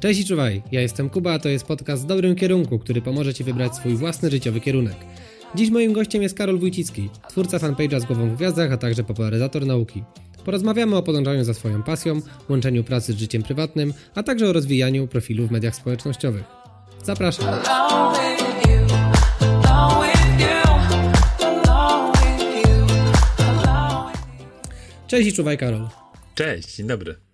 Cześć i czuwaj, ja jestem Kuba, a to jest podcast w dobrym kierunku, który pomoże Ci wybrać swój własny życiowy kierunek. Dziś moim gościem jest Karol Wójcicki, twórca fanpage'a z głową w gwiazdach, a także popularyzator nauki. Porozmawiamy o podążaniu za swoją pasją, łączeniu pracy z życiem prywatnym, a także o rozwijaniu profilu w mediach społecznościowych. Zapraszam. Cześć i czuwaj Karol. Cześć, dzień dobry.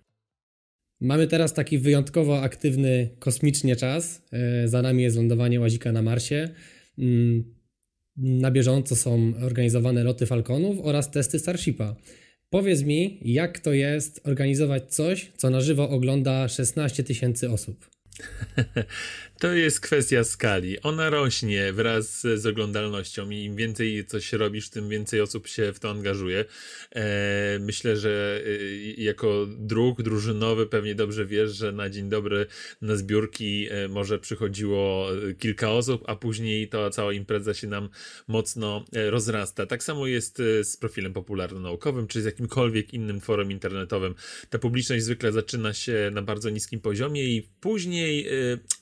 Mamy teraz taki wyjątkowo aktywny kosmicznie czas. E, za nami jest lądowanie łazika na Marsie. Mm, na bieżąco są organizowane loty Falconów oraz testy Starshipa. Powiedz mi, jak to jest organizować coś, co na żywo ogląda 16 tysięcy osób? To jest kwestia skali. Ona rośnie wraz z oglądalnością i im więcej coś robisz, tym więcej osób się w to angażuje. E, myślę, że e, jako druk drużynowy pewnie dobrze wiesz, że na dzień dobry na zbiórki e, może przychodziło kilka osób, a później ta cała impreza się nam mocno rozrasta. Tak samo jest z profilem popularno-naukowym, czy z jakimkolwiek innym forum internetowym. Ta publiczność zwykle zaczyna się na bardzo niskim poziomie i później,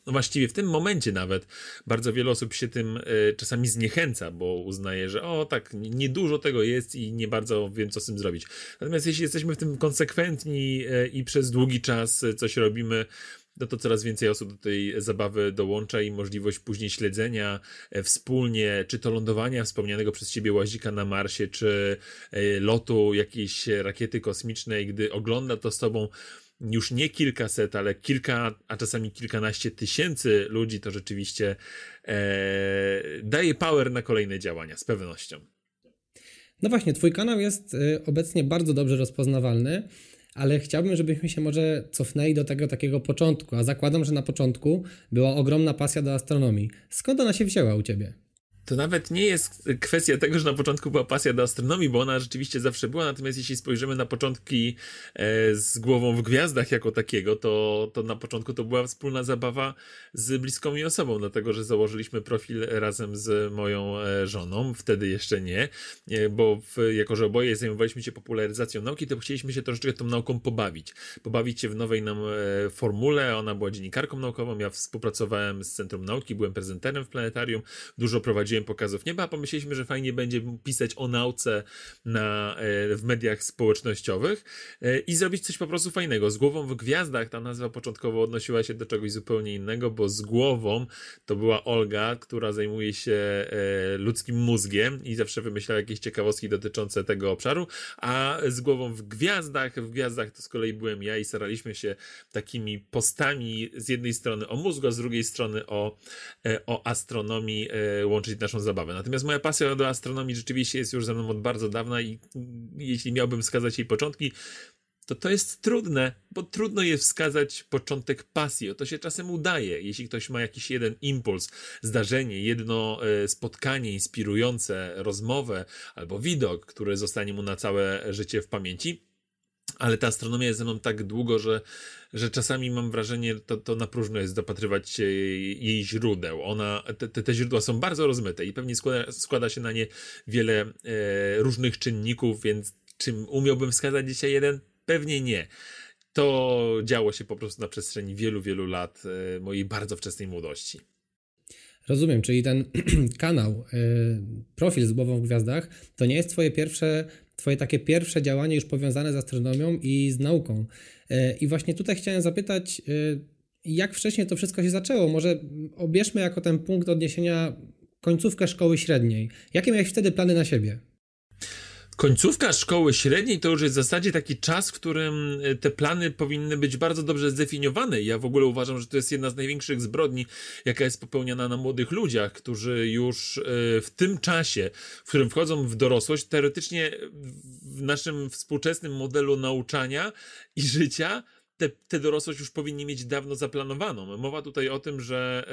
no właściwie w tym momencie nawet bardzo wiele osób się tym e, czasami zniechęca, bo uznaje, że o tak, niedużo tego jest i nie bardzo wiem, co z tym zrobić. Natomiast jeśli jesteśmy w tym konsekwentni e, i przez długi czas coś robimy, no to coraz więcej osób do tej zabawy dołącza i możliwość później śledzenia e, wspólnie, czy to lądowania wspomnianego przez ciebie łazika na Marsie, czy lotu jakiejś rakiety kosmicznej, gdy ogląda to z tobą już nie kilkaset, ale kilka, a czasami kilkanaście tysięcy ludzi, to rzeczywiście e, daje power na kolejne działania, z pewnością. No właśnie, Twój kanał jest e, obecnie bardzo dobrze rozpoznawalny, ale chciałbym, żebyśmy się może cofnęli do tego takiego początku, a zakładam, że na początku była ogromna pasja do astronomii. Skąd ona się wzięła u Ciebie? To nawet nie jest kwestia tego, że na początku była pasja do astronomii, bo ona rzeczywiście zawsze była, natomiast jeśli spojrzymy na początki e, z głową w gwiazdach jako takiego, to, to na początku to była wspólna zabawa z bliską mi osobą, dlatego że założyliśmy profil razem z moją e, żoną, wtedy jeszcze nie, e, bo w, jako, że oboje zajmowaliśmy się popularyzacją nauki, to chcieliśmy się troszeczkę tą nauką pobawić. Pobawić się w nowej nam formule, ona była dziennikarką naukową, ja współpracowałem z Centrum Nauki, byłem prezenterem w planetarium, dużo prowadziłem pokazów nieba, pomyśleliśmy, że fajnie będzie pisać o nauce na, e, w mediach społecznościowych e, i zrobić coś po prostu fajnego. Z głową w gwiazdach ta nazwa początkowo odnosiła się do czegoś zupełnie innego, bo z głową to była Olga, która zajmuje się e, ludzkim mózgiem i zawsze wymyślała jakieś ciekawostki dotyczące tego obszaru, a z głową w gwiazdach, w gwiazdach to z kolei byłem ja i staraliśmy się takimi postami z jednej strony o mózgu, a z drugiej strony o, o astronomii łączyć naszą zabawę. Natomiast moja pasja do astronomii rzeczywiście jest już ze mną od bardzo dawna i jeśli miałbym wskazać jej początki, to to jest trudne, bo trudno jest wskazać początek pasji. O to się czasem udaje, jeśli ktoś ma jakiś jeden impuls, zdarzenie, jedno e, spotkanie inspirujące, rozmowę albo widok, który zostanie mu na całe życie w pamięci. Ale ta astronomia jest ze mną tak długo, że że czasami mam wrażenie, to, to na próżno jest dopatrywać jej, jej źródeł. Ona, te, te, źródła są bardzo rozmyte i pewnie składa, składa się na nie wiele e, różnych czynników, więc czym umiałbym wskazać dzisiaj jeden? Pewnie nie. To działo się po prostu na przestrzeni wielu, wielu lat e, mojej bardzo wczesnej młodości. Rozumiem, czyli ten kanał, e, profil z głową w gwiazdach, to nie jest twoje pierwsze, twoje takie pierwsze działanie już powiązane z astronomią i z nauką. E, I właśnie tutaj chciałem zapytać, e, jak wcześniej to wszystko się zaczęło? Może obierzmy jako ten punkt odniesienia końcówkę szkoły średniej. Jakie miałeś wtedy plany na siebie? Końcówka szkoły średniej to już jest w zasadzie taki czas, w którym e, te plany powinny być bardzo dobrze zdefiniowane. Ja w ogóle uważam, że to jest jedna z największych zbrodni, jaka jest popełniana na młodych ludziach, którzy już w tym czasie, w którym wchodzą w dorosłość, teoretycznie w naszym współczesnym modelu nauczania i życia tę te, te dorosłość już powinni mieć dawno zaplanowaną. Mowa tutaj o tym, że,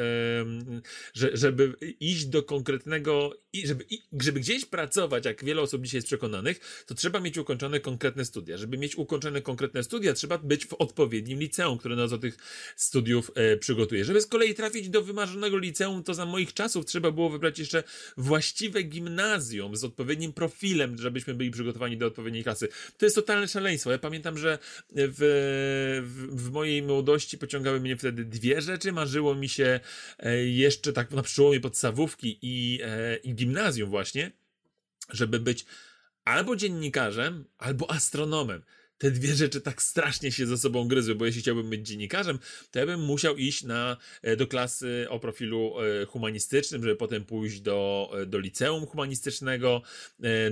że żeby iść do konkretnego, żeby, żeby gdzieś pracować, jak wiele osób dzisiaj jest przekonanych, to trzeba mieć ukończone konkretne studia. Żeby mieć ukończone konkretne studia, trzeba być w odpowiednim liceum, które nas do tych studiów e, przygotuje. Żeby z kolei trafić do wymarzonego liceum, to za moich czasów trzeba było wybrać jeszcze właściwe gimnazjum z odpowiednim profilem, żebyśmy byli przygotowani do odpowiedniej klasy. To jest totalne szaleństwo. Ja pamiętam, że w w, w, mojej młodości pociągały mnie wtedy dwie rzeczy. Marzyło mi się e, jeszcze tak na przełomie podstawówki i, e, i gimnazjum właśnie, żeby być albo dziennikarzem, albo astronomem te dwie rzeczy tak strasznie się ze sobą gryzły, bo jeśli chciałbym być dziennikarzem, to ja bym musiał iść na, e, do klasy o profilu e, humanistycznym, żeby potem pójść do, e, do liceum humanistycznego,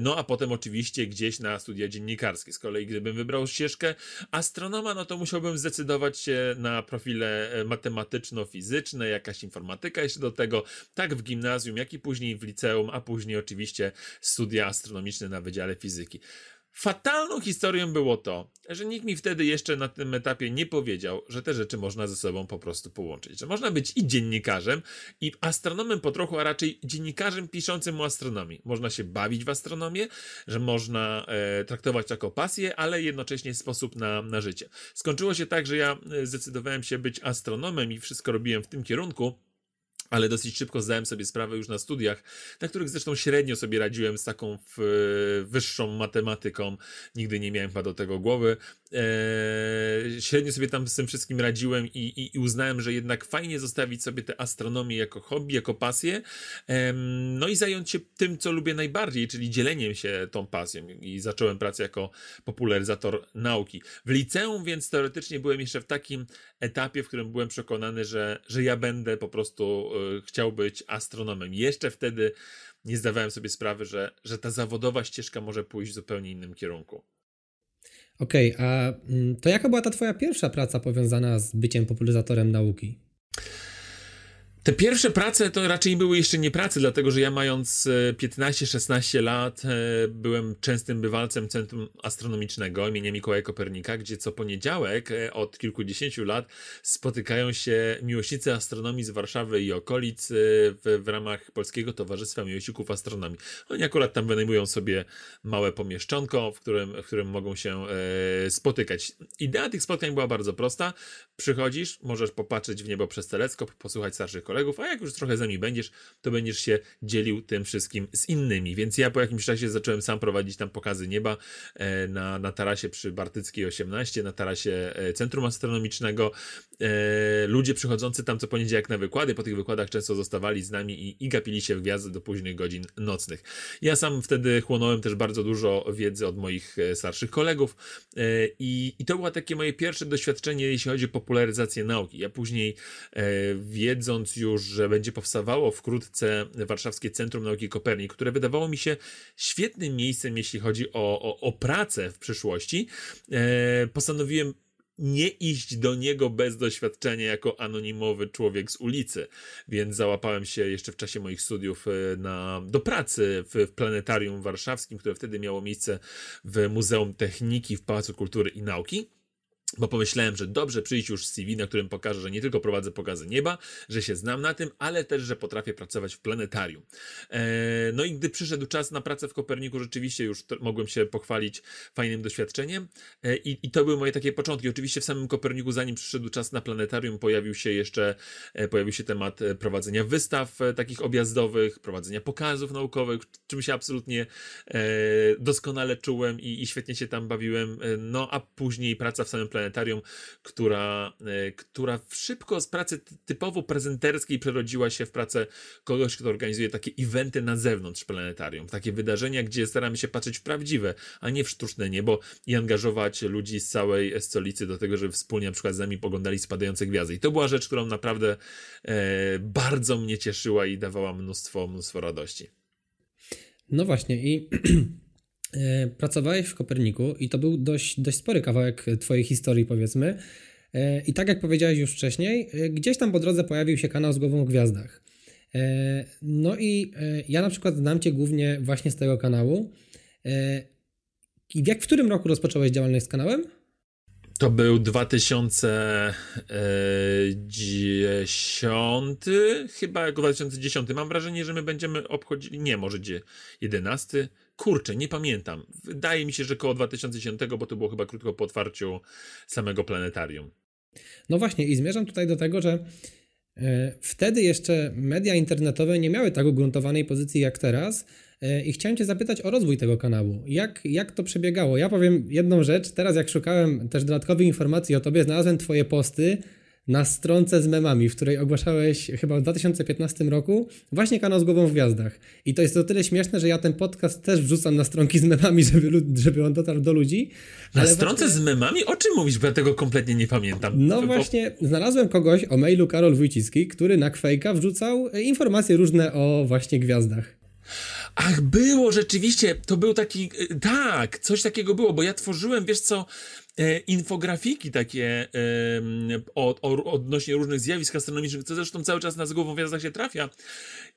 no a potem oczywiście gdzieś na studia dziennikarskie. Z kolei gdybym wybrał ścieżkę astronoma, no to musiałbym zdecydować się na profile matematyczno-fizyczne, jakaś informatyka jeszcze do tego, tak w gimnazjum, jak i później w liceum, a później oczywiście studia astronomiczne na Wydziale Fizyki. Fatalną historią było to, że nikt mi wtedy jeszcze na tym etapie nie powiedział, że te rzeczy można ze sobą po prostu połączyć. Że można być i dziennikarzem, i astronomem po trochu, a raczej dziennikarzem piszącym o astronomii. Można się bawić w astronomię, że można e, traktować jako pasję, ale jednocześnie sposób na, na życie. Skończyło się tak, że ja e, zdecydowałem się być astronomem i wszystko robiłem w tym kierunku ale dosyć szybko zdałem sobie sprawę już na studiach, na których zresztą średnio sobie radziłem z taką wyższą matematyką. Nigdy nie miałem chyba do tego głowy. Średnio sobie tam z tym wszystkim radziłem i, i, i, uznałem, że jednak fajnie zostawić sobie tę astronomię jako hobby, jako pasję. No i zająć się tym, co lubię najbardziej, czyli dzieleniem się tą pasją. I zacząłem pracę jako popularyzator nauki. W liceum więc teoretycznie byłem jeszcze w takim etapie, w którym byłem przekonany, że, że ja będę po prostu y, chciał być astronomem. Jeszcze wtedy nie zdawałem sobie sprawy, że, że ta zawodowa ścieżka może pójść w zupełnie innym kierunku. Okej, okay, a mm, to jaka była ta twoja pierwsza praca powiązana z byciem popularyzatorem nauki? Te pierwsze prace to raczej były jeszcze nie prace, dlatego że ja mając 15-16 e, lat e, byłem częstym bywalcem Centrum Astronomicznego imienia Mikołaja Kopernika, gdzie co poniedziałek e, od kilkudziesięciu lat spotykają się miłośnicy astronomii z Warszawy i okolic w, w ramach Polskiego Towarzystwa Miłośników Astronomii. Oni akurat tam wynajmują sobie małe pomieszczonko, w którym, w którym mogą się spotykać. Idea tych spotkań była bardzo prosta. Przychodzisz, możesz popatrzeć w niebo przez teleskop, posłuchać starszych kolegów, a jak już trochę z nami będziesz, to będziesz się dzielił tym wszystkim z innymi. Więc ja po jakimś czasie zacząłem sam prowadzić tam pokazy nieba e, na, na tarasie przy Bartyckiej 18, na tarasie e, Centrum Astronomicznego. E, ludzie przychodzący tam co poniedziałek na wykłady, po tych wykładach często zostawali z nami i, i gapili się w gwiazdy do późnych godzin nocnych. Ja sam wtedy chłonąłem też bardzo dużo wiedzy od moich starszych kolegów i, i to było takie moje pierwsze doświadczenie, jeśli chodzi o popularyzację nauki. Ja później wiedząc już, że będzie powstawało wkrótce Warszawskie Centrum Nauki Kopernik, które wydawało mi się świetnym miejscem, jeśli chodzi o, o, o pracę w przyszłości, e, postanowiłem nie iść do niego bez doświadczenia jako anonimowy człowiek z ulicy. Więc załapałem się jeszcze w czasie moich studiów e, na, do pracy w, w planetarium warszawskim, które wtedy miało miejsce w Muzeum Techniki w Pałacu Kultury i Nauki bo pomyślałem, że dobrze przyjść już z CV, na którym pokażę, że nie tylko prowadzę pokazy nieba, że się znam na tym, ale też, że potrafię pracować w planetarium. Eee, no i gdy przyszedł czas na pracę w Koperniku, rzeczywiście już mogłem się pochwalić fajnym doświadczeniem eee, i, i, to były moje takie początki. Oczywiście w samym Koperniku, zanim przyszedł czas na planetarium, pojawił się jeszcze, e, pojawił się temat e, prowadzenia wystaw e, takich objazdowych, prowadzenia pokazów naukowych, czym się absolutnie e, doskonale czułem i, i świetnie się tam bawiłem. E, no a później praca w samym planetarium planetarium, która, e, która szybko z pracy typowo prezenterskiej przerodziła się w pracę kogoś, kto organizuje takie eventy na zewnątrz planetarium. Takie wydarzenia, gdzie staramy się patrzeć w prawdziwe, a nie w sztuczne niebo i angażować ludzi z całej stolicy do tego, żeby wspólnie na przykład z nami poglądali spadające gwiazdy. I to była rzecz, którą naprawdę e, bardzo mnie cieszyła i dawała mnóstwo, mnóstwo radości. No właśnie i pracowałeś w Koperniku i to był dość, dość spory kawałek Twojej historii, powiedzmy. E, I tak jak powiedziałeś już wcześniej, e, gdzieś tam po drodze pojawił się kanał z głową w gwiazdach. No i ja na przykład znam Cię głównie właśnie z tego kanału. Jak w którym roku rozpocząłeś działalność z kanałem? To był 2010, chyba 2010. Mam wrażenie, że my będziemy obchodzili, nie, może 11. Kurczę, nie pamiętam. Wydaje mi się, że koło 2010, bo to było chyba krótko po otwarciu samego planetarium. No właśnie, i zmierzam tutaj do tego, że e, wtedy jeszcze media internetowe nie miały tak ugruntowanej pozycji jak teraz, e, i chciałem Cię zapytać o rozwój tego kanału. Jak, jak to przebiegało? Ja powiem jedną rzecz. Teraz, jak szukałem też dodatkowych informacji o Tobie, znalazłem Twoje posty na stronce z memami, w której ogłaszałeś chyba w 2015 roku właśnie kanał z głową w gwiazdach. I to jest o tyle śmieszne, że ja ten podcast też wrzucam na stronki z memami, żeby, żeby on dotarł do ludzi. Na stronce właśnie... z memami? O czym mówisz? Bo ja tego kompletnie nie pamiętam. No Bo... właśnie, znalazłem kogoś o mailu Karol Wójcicki, który na Kwejka wrzucał informacje różne o właśnie gwiazdach. Ach, było rzeczywiście, to był taki, y, tak, coś takiego było, bo ja tworzyłem, wiesz co, e, infografiki takie e, o, o, odnośnie różnych zjawisk astronomicznych, co zresztą cały czas na głową gwiazdach się trafia.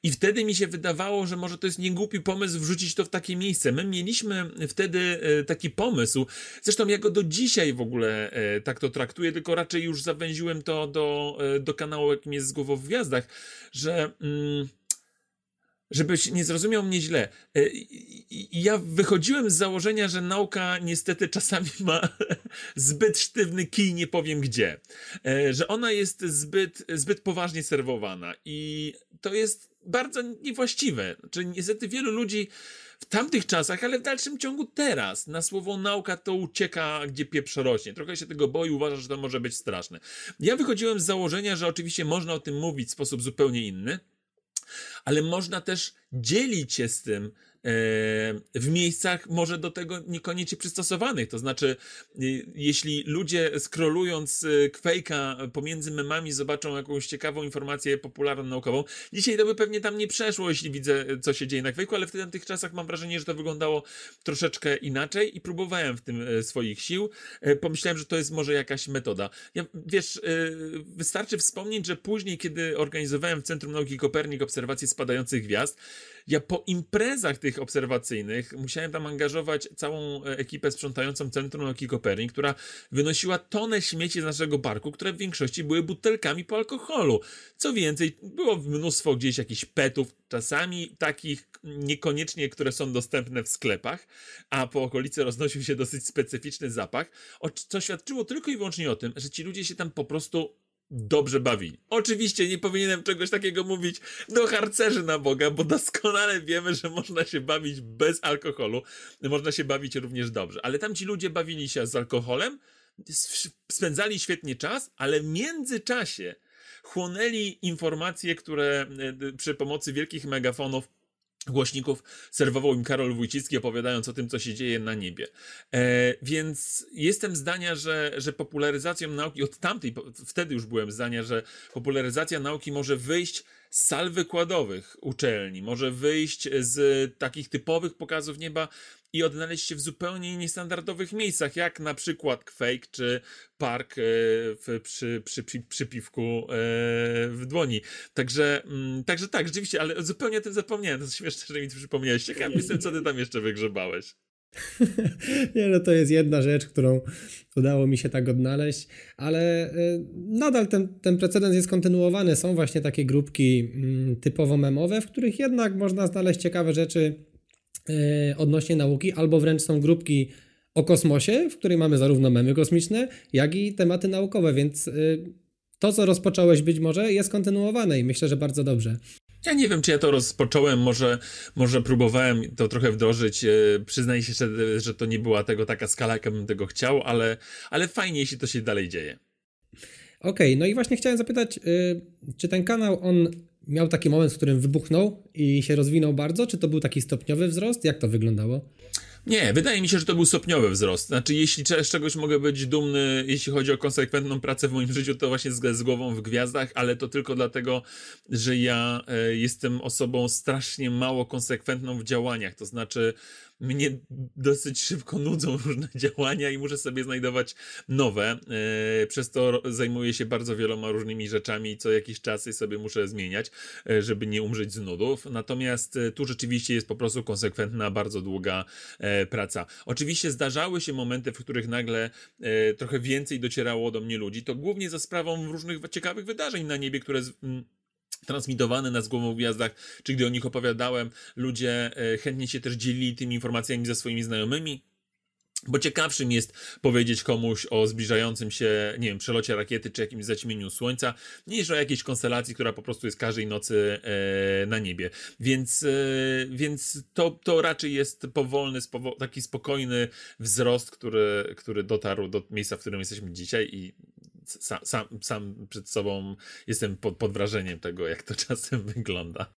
I wtedy mi się wydawało, że może to jest niegłupi pomysł wrzucić to w takie miejsce. My mieliśmy wtedy e, taki pomysł, zresztą ja go do dzisiaj w ogóle e, tak to traktuję, tylko raczej już zawęziłem to do, e, do kanału, jakim jest z głową w gwiazdach, że... Mm, żebyś nie zrozumiał mnie źle. E, ja wychodziłem z założenia, że nauka niestety czasami ma zbyt sztywny kij, nie powiem gdzie. E, że ona jest zbyt, zbyt poważnie serwowana i to jest bardzo niewłaściwe. Znaczy, niestety wielu ludzi w tamtych czasach, ale w dalszym ciągu teraz, na słowo nauka to ucieka, gdzie pieprz rośnie. Trochę się tego boi, uważa, że to może być straszne. Ja wychodziłem z założenia, że oczywiście można o tym mówić w sposób zupełnie inny, ale można też dzielić się z tym E, w miejscach może do tego niekoniecznie przystosowanych. To znaczy, jeśli ludzie scrollując e, Quake'a pomiędzy memami zobaczą jakąś ciekawą informację popularną naukową, dzisiaj to by pewnie tam nie przeszło, jeśli widzę, co się dzieje na Quake'u, ale w tych czasach mam wrażenie, że to wyglądało troszeczkę inaczej i próbowałem w tym e, swoich sił. Pomyślałem, że to jest może jakaś metoda. Ja, wiesz, wystarczy wspomnieć, że później, kiedy organizowałem w Centrum Nauki Kopernik obserwacje spadających gwiazd, ja po imprezach tych obserwacyjnych musiałem tam angażować całą e, ekipę sprzątającą Centrum Nauki Kopernik, która wynosiła tonę śmieci z naszego parku, które w większości były butelkami po alkoholu. Co więcej, było mnóstwo gdzieś jakichś petów, czasami takich niekoniecznie, które są dostępne w sklepach, a po okolicy roznosił się dosyć specyficzny zapach, co świadczyło tylko i wyłącznie o tym, że ci ludzie się tam po prostu dobrze bawi. Oczywiście nie powinienem czegoś takiego mówić do harcerzy na Boga, bo doskonale wiemy, że można się bawić bez alkoholu, można się bawić również dobrze. Ale tam ci ludzie bawili się z alkoholem, spędzali świetnie czas, ale w międzyczasie chłonęli informacje, które e, przy pomocy wielkich megafonów głośników serwował im Karol Wójcicki, opowiadając o tym, co się dzieje na niebie. E, więc jestem zdania, że, że popularyzacją nauki, od tamtej, wtedy już byłem zdania, że popularyzacja nauki może wyjść z sal wykładowych uczelni, może wyjść z takich typowych pokazów nieba i odnaleźć się w zupełnie niestandardowych miejscach, jak na przykład Quake czy Park e, w, przy, przy, przy, przy piwku e, w dłoni. Także, mm, także tak, rzeczywiście, ale zupełnie o tym zapomniałem. To śmieszne, że mi to przypomniałeś. Ciekaw jestem, co ty tam jeszcze wygrzebałeś. Nie, no to jest jedna rzecz, którą udało mi się tak odnaleźć, ale e, nadal ten, ten precedens jest kontynuowany. Są właśnie takie grupki mm, typowo memowe, w których jednak można znaleźć ciekawe rzeczy E, odnośnie nauki, albo wręcz są grupki o kosmosie, w której mamy zarówno memy kosmiczne, jak i tematy naukowe, więc e, to, co rozpocząłeś być może jest kontynuowane i myślę, że bardzo dobrze. Ja nie wiem, czy ja to rozpocząłem, może, może próbowałem to trochę wdrożyć. E, przyznaję się, że, że to nie była tego taka skala, jaka bym tego chciał, ale, ale fajnie, jeśli to się dalej dzieje. Okej, okay, no i właśnie chciałem zapytać, czy ten kanał, on miał taki moment, w którym wybuchnął i się rozwinął bardzo? Czy to był taki stopniowy wzrost? Jak to wyglądało? Nie, wydaje mi się, że to był stopniowy wzrost. Znaczy, jeśli z czegoś mogę być dumny, jeśli chodzi o konsekwentną pracę w moim życiu, to właśnie z, z głową w gwiazdach, ale to tylko dlatego, że ja e, jestem osobą strasznie mało konsekwentną w działaniach. To znaczy, mnie dosyć szybko nudzą różne działania i muszę sobie znajdować nowe. E, przez to zajmuję się bardzo wieloma różnymi rzeczami, co jakiś czas sobie muszę zmieniać, e, żeby nie umrzeć z nudów. Natomiast e, tu rzeczywiście jest po prostu konsekwentna, bardzo długa praca. Oczywiście zdarzały się momenty, w których nagle trochę więcej docierało do mnie ludzi. To głównie za sprawą różnych ciekawych wydarzeń na niebie, które transmitowane na głową w gwiazdach, czy gdy o nich opowiadałem, ludzie e, chętnie się też dzielili tymi informacjami ze swoimi znajomymi. Bo ciekawszym jest powiedzieć komuś o zbliżającym się, nie wiem, przelocie rakiety czy jakimś zaćmieniu słońca, niż o jakiejś konstelacji, która po prostu jest każdej nocy e, na niebie. Więc, e, więc to, to raczej jest powolny, spowo taki spokojny wzrost, który, który dotarł do miejsca, w którym jesteśmy dzisiaj i sam, sam, sam przed sobą jestem pod, pod wrażeniem tego, jak to czasem wygląda.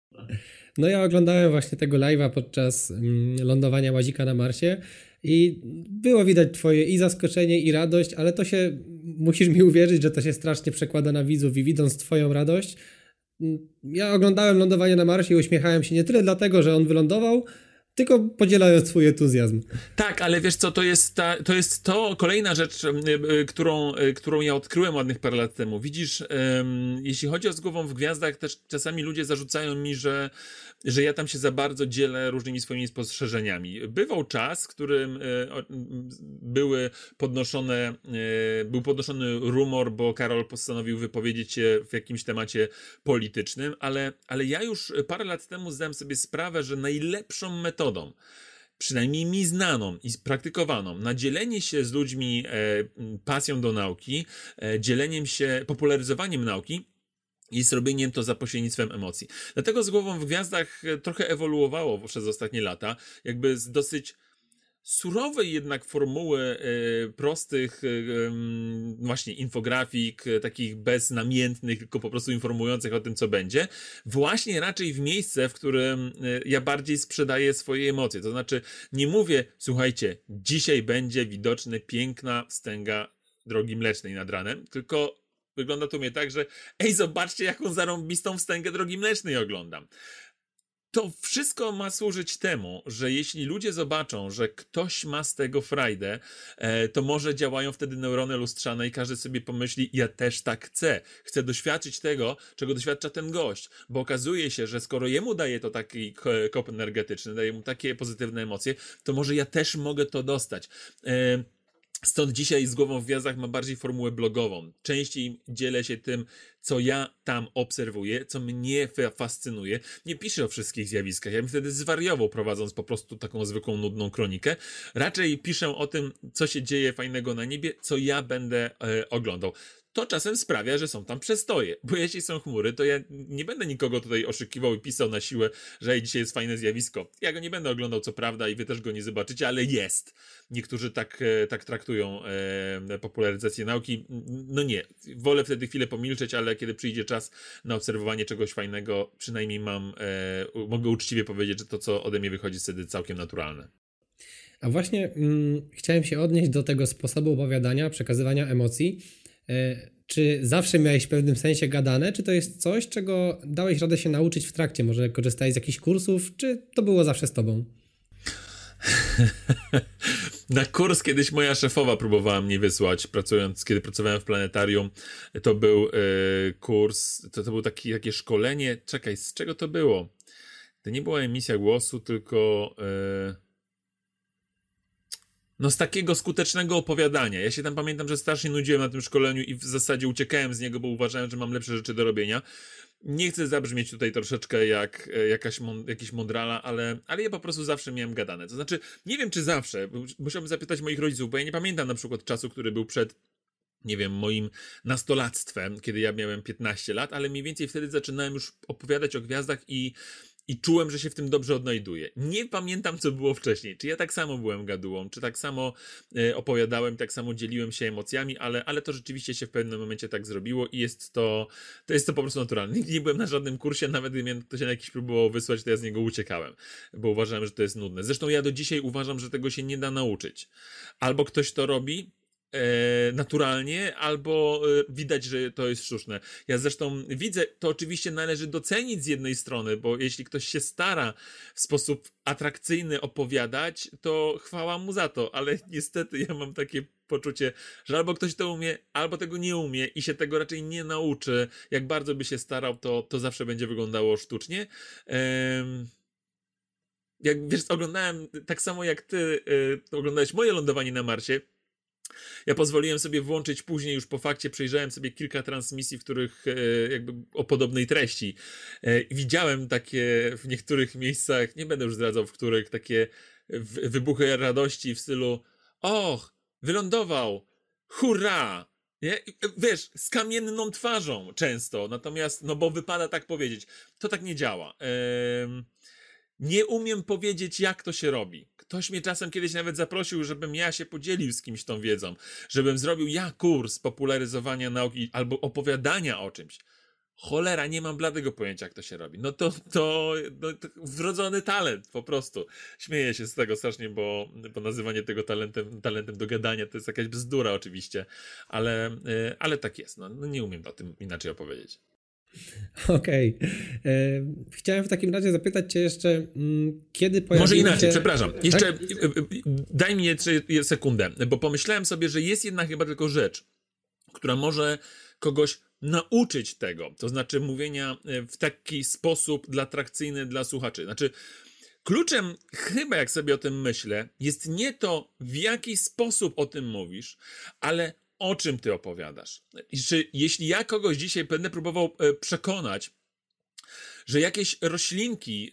No ja oglądałem właśnie tego live'a podczas mm, lądowania łazika na Marsie i było widać twoje i zaskoczenie i radość, ale to się, musisz mi uwierzyć, że to się strasznie przekłada na widzów i widząc twoją radość, mm, ja oglądałem lądowanie na Marsie i uśmiechałem się nie tyle dlatego, że on wylądował, tylko podzielając swój entuzjazm. Tak, ale wiesz co, to jest, ta, to jest to kolejna rzecz, którą, y, którą ja odkryłem ładnych parę lat temu. Widzisz, jeśli chodzi o z głową w gwiazdach, też czasami ludzie zarzucają mi, że że ja tam się za bardzo dzielę różnymi swoimi spostrzeżeniami. Bywał czas, w którym były podnoszone, był podnoszony rumor, bo Karol postanowił wypowiedzieć się w jakimś temacie politycznym, ale, ale ja już parę lat temu zdałem sobie sprawę, że najlepszą metodą, przynajmniej mi znaną i praktykowaną, na dzielenie się z ludźmi e, pasją do nauki, e, dzieleniem się, popularyzowaniem nauki, i zrobieniem to za pośrednictwem emocji. Dlatego z głową w gwiazdach e, trochę ewoluowało przez ostatnie lata, jakby z dosyć surowej jednak formuły y, prostych y, właśnie infografik, y, takich beznamiętnych, tylko po prostu informujących o tym, co będzie, właśnie raczej w miejsce, w którym ja bardziej sprzedaję swoje emocje. To znaczy, nie mówię, słuchajcie, dzisiaj będzie widoczna piękna wstęga drogi mlecznej nad ranem, tylko wygląda to mnie tak, że ej, zobaczcie, jaką zarąbistą wstęgę drogi mlecznej oglądam. To wszystko ma służyć temu, że jeśli ludzie zobaczą, że ktoś ma z tego frajdę, e, to może działają wtedy neurony lustrzane i każdy sobie pomyśli, ja też tak chcę. Chcę doświadczyć tego, czego doświadcza ten gość, bo okazuje się, że skoro jemu daje to taki kop energetyczny, daje mu takie pozytywne emocje, to może ja też mogę to dostać. Stąd dzisiaj z głową w gwiazdach ma bardziej formułę blogową. Częściej dzielę się tym, co ja tam obserwuję, co mnie fascynuje. Nie piszę o wszystkich zjawiskach. Ja bym wtedy zwariował, prowadząc po prostu taką zwykłą, nudną kronikę. Raczej piszę o tym, co się dzieje fajnego na niebie, co ja będę e, oglądał to czasem sprawia, że są tam przestoje. Bo jeśli są chmury, to ja nie będę nikogo tutaj oszukiwał i pisał na siłę, że dzisiaj jest fajne zjawisko. Ja go nie będę oglądał, co prawda, i wy też go nie zobaczycie, ale jest. Niektórzy tak, e, tak traktują e, popularyzację nauki. No nie, wolę wtedy chwilę pomilczeć, ale kiedy przyjdzie czas na obserwowanie czegoś fajnego, przynajmniej mam, e, mogę uczciwie powiedzieć, że to, co ode mnie wychodzi, jest wtedy całkiem naturalne. A właśnie mm, chciałem się odnieść do tego sposobu opowiadania, przekazywania emocji czy zawsze miałeś w pewnym sensie gadane, czy to jest coś, czego dałeś radę się nauczyć w trakcie? Może korzystałeś z jakichś kursów, czy to było zawsze z tobą? Na kurs kiedyś moja szefowa próbowała mnie wysłać, pracując, kiedy pracowałem w planetarium. To był y, kurs, to, to był taki, takie szkolenie. Czekaj, z czego to było? To nie była emisja głosu, tylko. Y, no z takiego skutecznego opowiadania. Ja się tam pamiętam, że strasznie nudziłem na tym szkoleniu i w zasadzie uciekałem z niego, bo uważałem, że mam lepsze rzeczy do robienia. Nie chcę zabrzmieć tutaj troszeczkę jak e, jakaś jakiś mądrala, ale, ale ja po prostu zawsze miałem gadane. To znaczy, nie wiem czy zawsze, musiałbym zapytać moich rodziców, bo ja nie pamiętam na przykład czasu, który był przed nie wiem, moim nastolactwem, kiedy ja miałem 15 lat, ale mniej więcej wtedy zaczynałem już opowiadać o gwiazdach i i czułem, że się w tym dobrze odnajduję. Nie pamiętam, co było wcześniej. Czy ja tak samo byłem gadułą, czy tak samo e, opowiadałem, tak samo dzieliłem się emocjami, ale, ale to rzeczywiście się w pewnym momencie tak zrobiło i jest to, to jest to po prostu naturalne. Nigdy nie byłem na żadnym kursie, nawet gdy mnie ktoś na jakiś próbował wysłać, to ja z niego uciekałem, bo uważałem, że to jest nudne. Zresztą ja do dzisiaj uważam, że tego się nie da nauczyć. Albo ktoś to robi, naturalnie, albo e, widać, że to jest sztuczne. Ja zresztą widzę, to oczywiście należy docenić z jednej strony, bo jeśli ktoś się stara w sposób atrakcyjny opowiadać, to chwała mu za to, ale niestety ja mam takie poczucie, że albo ktoś to umie, albo tego nie umie i się tego raczej nie nauczy. Jak bardzo by się starał, to, to zawsze będzie wyglądało sztucznie. Jak wiesz, oglądałem tak samo jak ty, y, oglądałeś moje lądowanie na Marsie ja pozwoliłem sobie włączyć później, już po fakcie przejrzałem sobie kilka transmisji, w których e, jakby o podobnej treści. E, widziałem takie w niektórych miejscach, nie będę już zdradzał, w których takie wybuchy radości w stylu och, wylądował, hurra! Nie? Wiesz, z kamienną twarzą często, natomiast, no bo wypada tak powiedzieć, to tak nie działa. nie umiem powiedzieć, jak to się robi. Ktoś mnie czasem kiedyś nawet zaprosił, żebym ja się podzielił z kimś tą wiedzą, żebym zrobił ja kurs popularyzowania nauki albo opowiadania o czymś. Cholera, nie mam bladego pojęcia, jak to się robi. No to, to, no to wrodzony talent, po prostu. Śmieję się z tego strasznie, bo, bo nazywanie tego talentem, talentem do gadania to jest jakaś bzdura oczywiście, ale, y, ale tak jest. No, no nie umiem o tym inaczej opowiedzieć. Okej. Okay. Chciałem w takim razie zapytać Cię jeszcze, mm, kiedy pojawił Może inaczej, się... przepraszam. Jeszcze tak? daj mi sekundę, bo pomyślałem sobie, że jest jedna chyba tylko rzecz, która może kogoś nauczyć tego, to znaczy mówienia e, w taki sposób dla atrakcyjny dla słuchaczy. Znaczy, kluczem chyba, jak sobie o tym myślę, jest nie to, w jaki sposób o tym mówisz, ale o czym ty opowiadasz. Czy jeśli ja kogoś dzisiaj będę próbował e, przekonać, że jakieś roślinki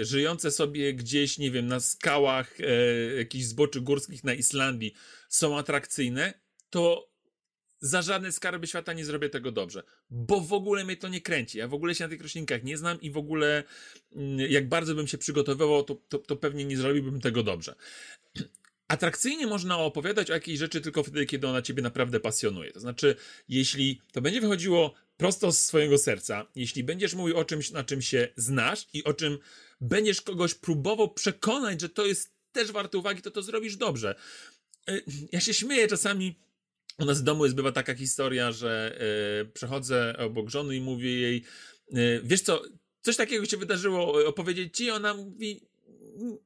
e, żyjące sobie gdzieś, nie wiem, na skałach e, jakichś zboczy górskich na Islandii są atrakcyjne, to za żadne skarby świata nie zrobię tego dobrze, bo w ogóle mnie to nie kręci. Ja w ogóle się na tych roślinkach nie znam i w ogóle mm, jak bardzo bym się przygotowywał, to, to, to pewnie nie zrobiłbym tego dobrze. Atrakcyjnie można opowiadać o jakiejś rzeczy tylko wtedy, kiedy ona ciebie naprawdę pasjonuje. To znaczy, jeśli to będzie wychodziło prosto z swojego serca, jeśli będziesz mówił o czymś, na czym się znasz i o czym będziesz kogoś próbował przekonać, że to jest też warte uwagi, to to zrobisz dobrze. Y, ja się śmieję czasami u nas w domu jest bywa taka historia, że yy, przechodzę obok żony i mówię jej, yy, wiesz co, coś takiego się wydarzyło, opowiedzieć ci, ona mówi,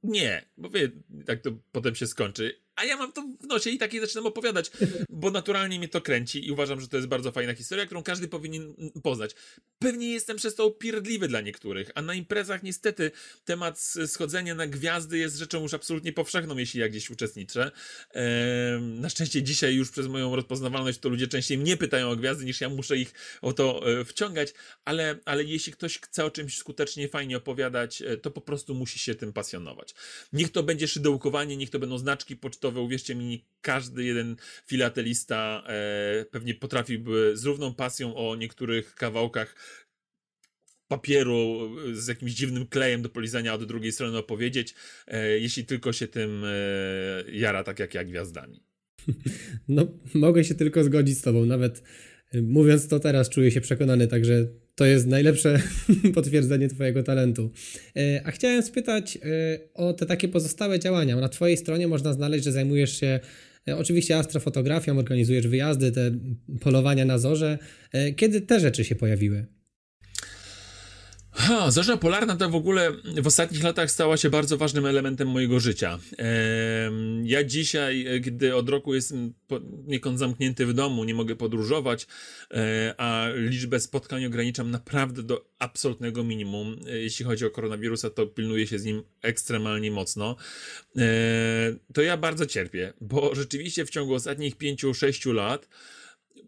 nie, bo wie, tak to potem się skończy a ja mam to w nosie i takiej zaczynam opowiadać, bo naturalnie mnie to kręci i uważam, że to jest bardzo fajna historia, którą każdy powinien poznać. Pewnie jestem przez to upierdliwy dla niektórych, a na imprezach niestety temat schodzenia na gwiazdy jest rzeczą już absolutnie powszechną, jeśli ja gdzieś uczestniczę. Na szczęście dzisiaj już przez moją rozpoznawalność to ludzie częściej mnie pytają o gwiazdy, niż ja muszę ich o to e, wciągać, ale, ale jeśli ktoś chce o czymś skutecznie, fajnie opowiadać, e, to po prostu musi się tym pasjonować. Niech to będzie szydełkowanie, niech to będą znaczki pocztowe, sportowe, uwierzcie mi, każdy jeden filatelista e, pewnie potrafiłby z równą pasją o niektórych kawałkach papieru z jakimś dziwnym klejem do polizania od drugiej strony opowiedzieć, e, jeśli tylko się tym e, jara tak jak ja gwiazdami. No, mogę się tylko zgodzić z tobą. Nawet e, mówiąc to teraz, czuję się przekonany, także to jest najlepsze potwierdzenie Twojego talentu. E, a chciałem spytać e, o te takie pozostałe działania. Na Twojej stronie można znaleźć, że zajmujesz się e, oczywiście astrofotografią, organizujesz wyjazdy, te polowania na zorze. Kiedy te rzeczy się pojawiły? Ha, zorza polarna to w ogóle w ostatnich latach stała się bardzo ważnym elementem mojego życia. ja dzisiaj, gdy od roku jestem niekąd zamknięty w domu, nie mogę podróżować, e, a liczbę spotkań ograniczam naprawdę do absolutnego minimum. E, jeśli chodzi o koronawirusa, to pilnuję się z nim ekstremalnie mocno. E, to ja bardzo cierpię, bo rzeczywiście w ciągu ostatnich pięciu, sześciu lat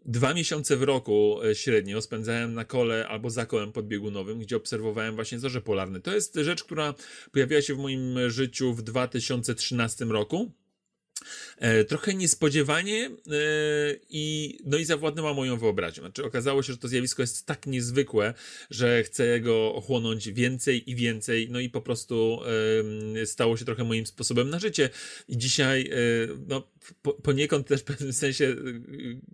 dwa miesiące w roku e, średnio spędzałem na kole albo za kołem podbiegunowym, gdzie obserwowałem właśnie zorze polarne. To jest rzecz, która pojawiła się w moim życiu w 2013 roku. E, trochę niespodziewanie e, i, no i zawładnęła moją wyobraźnią. Znaczy, okazało się, że to zjawisko jest tak niezwykłe, że chcę go ochłonąć więcej i więcej, no i po prostu stało się trochę moim sposobem na życie. I dzisiaj, e, no, poniekąd też w pewnym sensie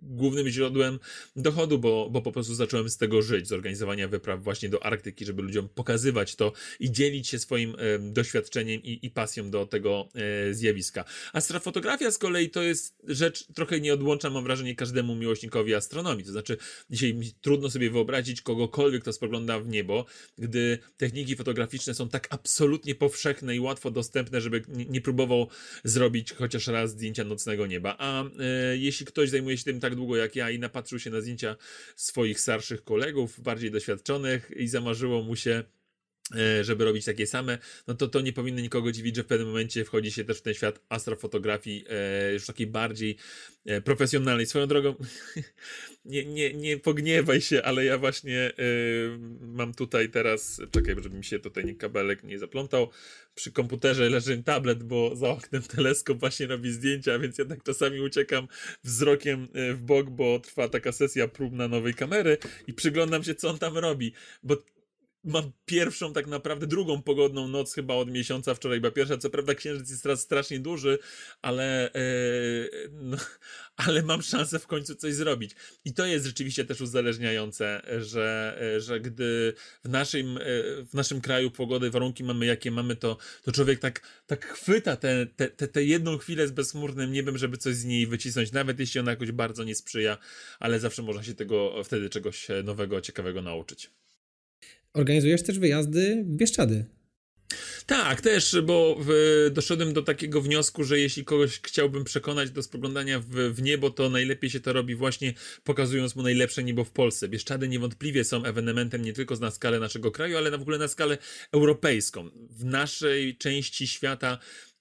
głównym źródłem dochodu, bo, bo po prostu zacząłem z tego żyć, z organizowania wypraw właśnie do Arktyki, żeby ludziom pokazywać to i dzielić się swoim doświadczeniem i, i pasją do tego zjawiska. Astrofotografia z kolei to jest rzecz trochę nieodłączna, mam wrażenie, każdemu miłośnikowi astronomii. To znaczy, dzisiaj trudno sobie wyobrazić kogokolwiek, kto spogląda w niebo, gdy techniki fotograficzne są tak absolutnie powszechne i łatwo dostępne, żeby nie, próbował zrobić chociaż raz zdjęcia nocnego nieba. A e, jeśli ktoś zajmuje się tym tak długo jak ja i napatrzył się na zdjęcia swoich starszych kolegów, bardziej doświadczonych i zamarzyło mu się żeby robić takie same, no to to nie powinno nikogo dziwić, że w pewnym momencie wchodzi się też w ten świat astrofotografii e, już takiej bardziej e, profesjonalnej. Swoją drogą, nie, nie, nie pogniewaj się, ale ja właśnie e, mam tutaj teraz, czekaj, żeby mi się tutaj nie kabelek nie zaplątał, przy komputerze leży tablet, bo za oknem teleskop właśnie robi zdjęcia, więc ja tak czasami uciekam wzrokiem e, w bok, bo trwa taka sesja próbna nowej kamery i przyglądam się, co on tam robi, bo mam pierwszą, tak naprawdę drugą pogodną noc chyba od miesiąca wczoraj, bo pierwsza, co prawda księżyc jest teraz strasznie duży, ale, yy, no, ale mam szansę w końcu coś zrobić. I to jest rzeczywiście też uzależniające, że, że gdy w naszym, w naszym kraju pogody, warunki mamy jakie mamy, to, to człowiek tak, tak chwyta tę te, te, te jedną chwilę z bezchmurnym niebem, żeby coś z niej wycisnąć, nawet jeśli ona jakoś bardzo nie sprzyja, ale zawsze można się tego wtedy czegoś nowego, ciekawego nauczyć. Organizujesz też wyjazdy w Bieszczady. Tak, też, bo doszedłem do takiego wniosku, że jeśli kogoś chciałbym przekonać do spoglądania w, w, niebo, to najlepiej się to robi właśnie pokazując mu najlepsze niebo w Polsce. Bieszczady niewątpliwie są ewenementem nie tylko na skalę naszego kraju, ale w ogóle na skalę europejską. W naszej części świata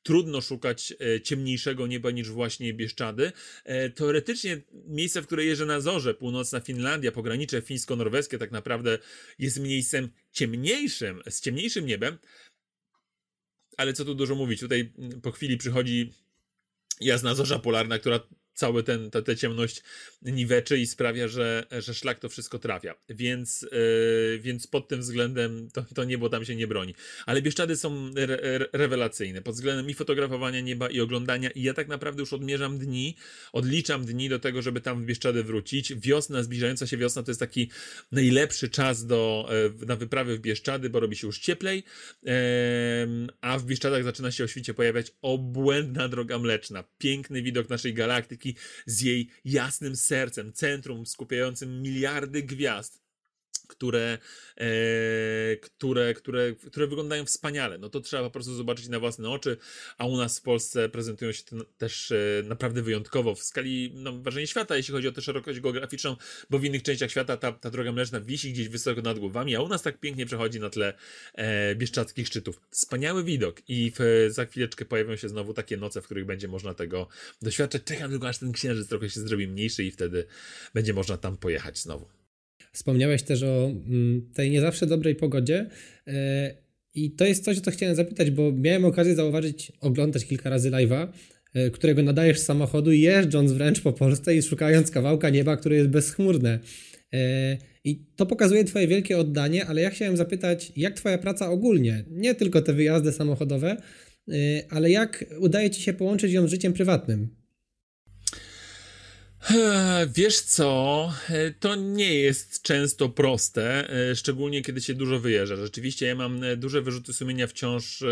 trudno szukać e, ciemniejszego nieba niż właśnie Bieszczady. E, teoretycznie miejsce, w które jeżdżę na zorze, północna Finlandia, pogranicze fińsko-norweskie tak naprawdę jest miejscem ciemniejszym, z ciemniejszym niebem, ale co tu dużo mówić, tutaj po chwili przychodzi jasna zorza polarna, która cały ten, ta, ta ciemność niweczy i sprawia, że, że szlak to wszystko trafia. Więc, yy, więc pod tym względem to, to niebo tam się nie broni. Ale Bieszczady są re, re, rewelacyjne pod względem i fotografowania nieba i oglądania i ja tak naprawdę już odmierzam dni, odliczam dni do tego, żeby tam w Bieszczady wrócić. Wiosna, zbliżająca się wiosna to jest taki najlepszy czas do, e, na wyprawy w Bieszczady, bo robi się już cieplej, yy, a w Bieszczadach zaczyna się o świcie pojawiać obłędna droga mleczna. Piękny widok naszej galaktyki, z jej jasnym sercem, centrum skupiającym miliardy gwiazd które, e, które, które, które wyglądają wspaniale. No to trzeba po prostu zobaczyć na własne oczy, a u nas w Polsce prezentują się też e, naprawdę wyjątkowo w skali no, ważenia świata, jeśli chodzi o tę szerokość geograficzną, bo w innych częściach świata ta, ta droga mleczna wisi gdzieś wysoko nad głowami, a u nas tak pięknie przechodzi na tle e, bieszczadzkich szczytów. Wspaniały widok i w, za chwileczkę pojawią się znowu takie noce, w których będzie można tego doświadczać. Czekam tylko aż ten księżyc trochę się zrobi mniejszy i wtedy będzie można tam pojechać znowu. Wspomniałeś też o mm, tej nie zawsze dobrej pogodzie. E, I to jest coś, o co chciałem zapytać, bo miałem okazję zauważyć, oglądać kilka razy live'a, e, którego nadajesz z samochodu, jeżdżąc wręcz po Polsce i szukając kawałka nieba, które jest bezchmurne. E, I to pokazuje Twoje wielkie oddanie, ale ja chciałem zapytać, jak Twoja praca ogólnie, nie tylko te wyjazdy samochodowe, ale jak udaje Ci się połączyć ją z życiem prywatnym? Wiesz co, e, to nie jest często proste, e, szczególnie kiedy się dużo wyjeżdża. Rzeczywiście ja mam e, duże wyrzuty sumienia wciąż,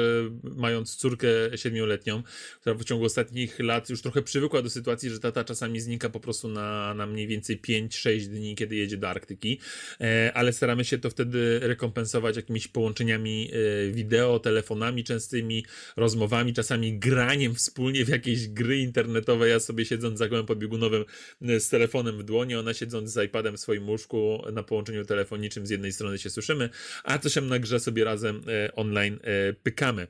mając córkę siedmioletnią, która w ciągu ostatnich lat już trochę przywykła do sytuacji, że tata czasami znika po prostu na, na mniej więcej 5-6 dni, kiedy jedzie do Arktyki, ale staramy się to wtedy rekompensować jakimiś połączeniami wideo, telefonami częstymi, rozmowami, czasami graniem wspólnie w jakieś gry internetowe. Ja sobie siedząc za kołem podbiegunowym E, z telefonem w dłoni, ona siedząc z iPadem w swoim łóżku na połączeniu telefonicznym z jednej strony się słyszymy, a coś na grze sobie razem e, online e, pykamy.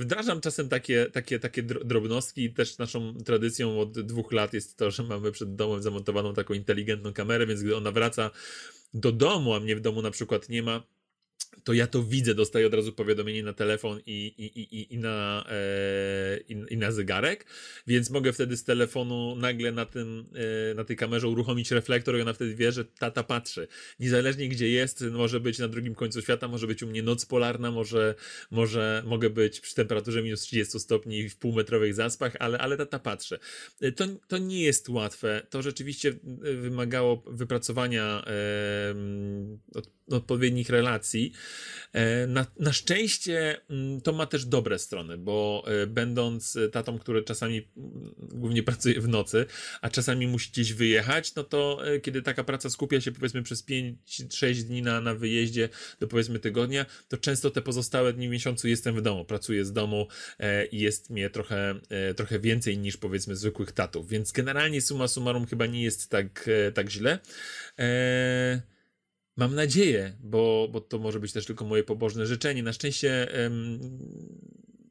Wdrażam czasem takie, takie, takie drobnostki, też naszą tradycją od dwóch lat jest to, że mamy przed domem zamontowaną taką inteligentną kamerę, więc gdy ona wraca do domu, a mnie w domu na przykład nie ma, to ja to widzę, dostaję od razu powiadomienie na telefon i, i, i, i, na, e, i, i, na zegarek, więc mogę wtedy z telefonu nagle na, tym, e, na tej kamerze uruchomić reflektor i ona wtedy wie, że tata patrzy. Niezależnie gdzie jest, może być na drugim końcu świata, może być u mnie noc polarna, może, może mogę być przy temperaturze minus 30 stopni w półmetrowych zaspach, ale, ale tata patrzy. E, to, to nie jest łatwe. To rzeczywiście e, wymagało wypracowania e, odpowiednich relacji. E, na, na szczęście mm, to ma też dobre strony, bo e, będąc tatą, który czasami mm, głównie pracuje w nocy, a czasami musi gdzieś wyjechać, no to e, kiedy taka praca skupia się powiedzmy przez 5-6 dni na, na wyjeździe do powiedzmy tygodnia, to często te pozostałe dni w miesiącu jestem w domu, pracuję z domu i jest mnie trochę, trochę więcej niż powiedzmy zwykłych tatów, więc generalnie suma summarum chyba nie jest tak, tak źle. Eee... Mam nadzieję, bo, bo to może być też tylko moje pobożne życzenie. Na szczęście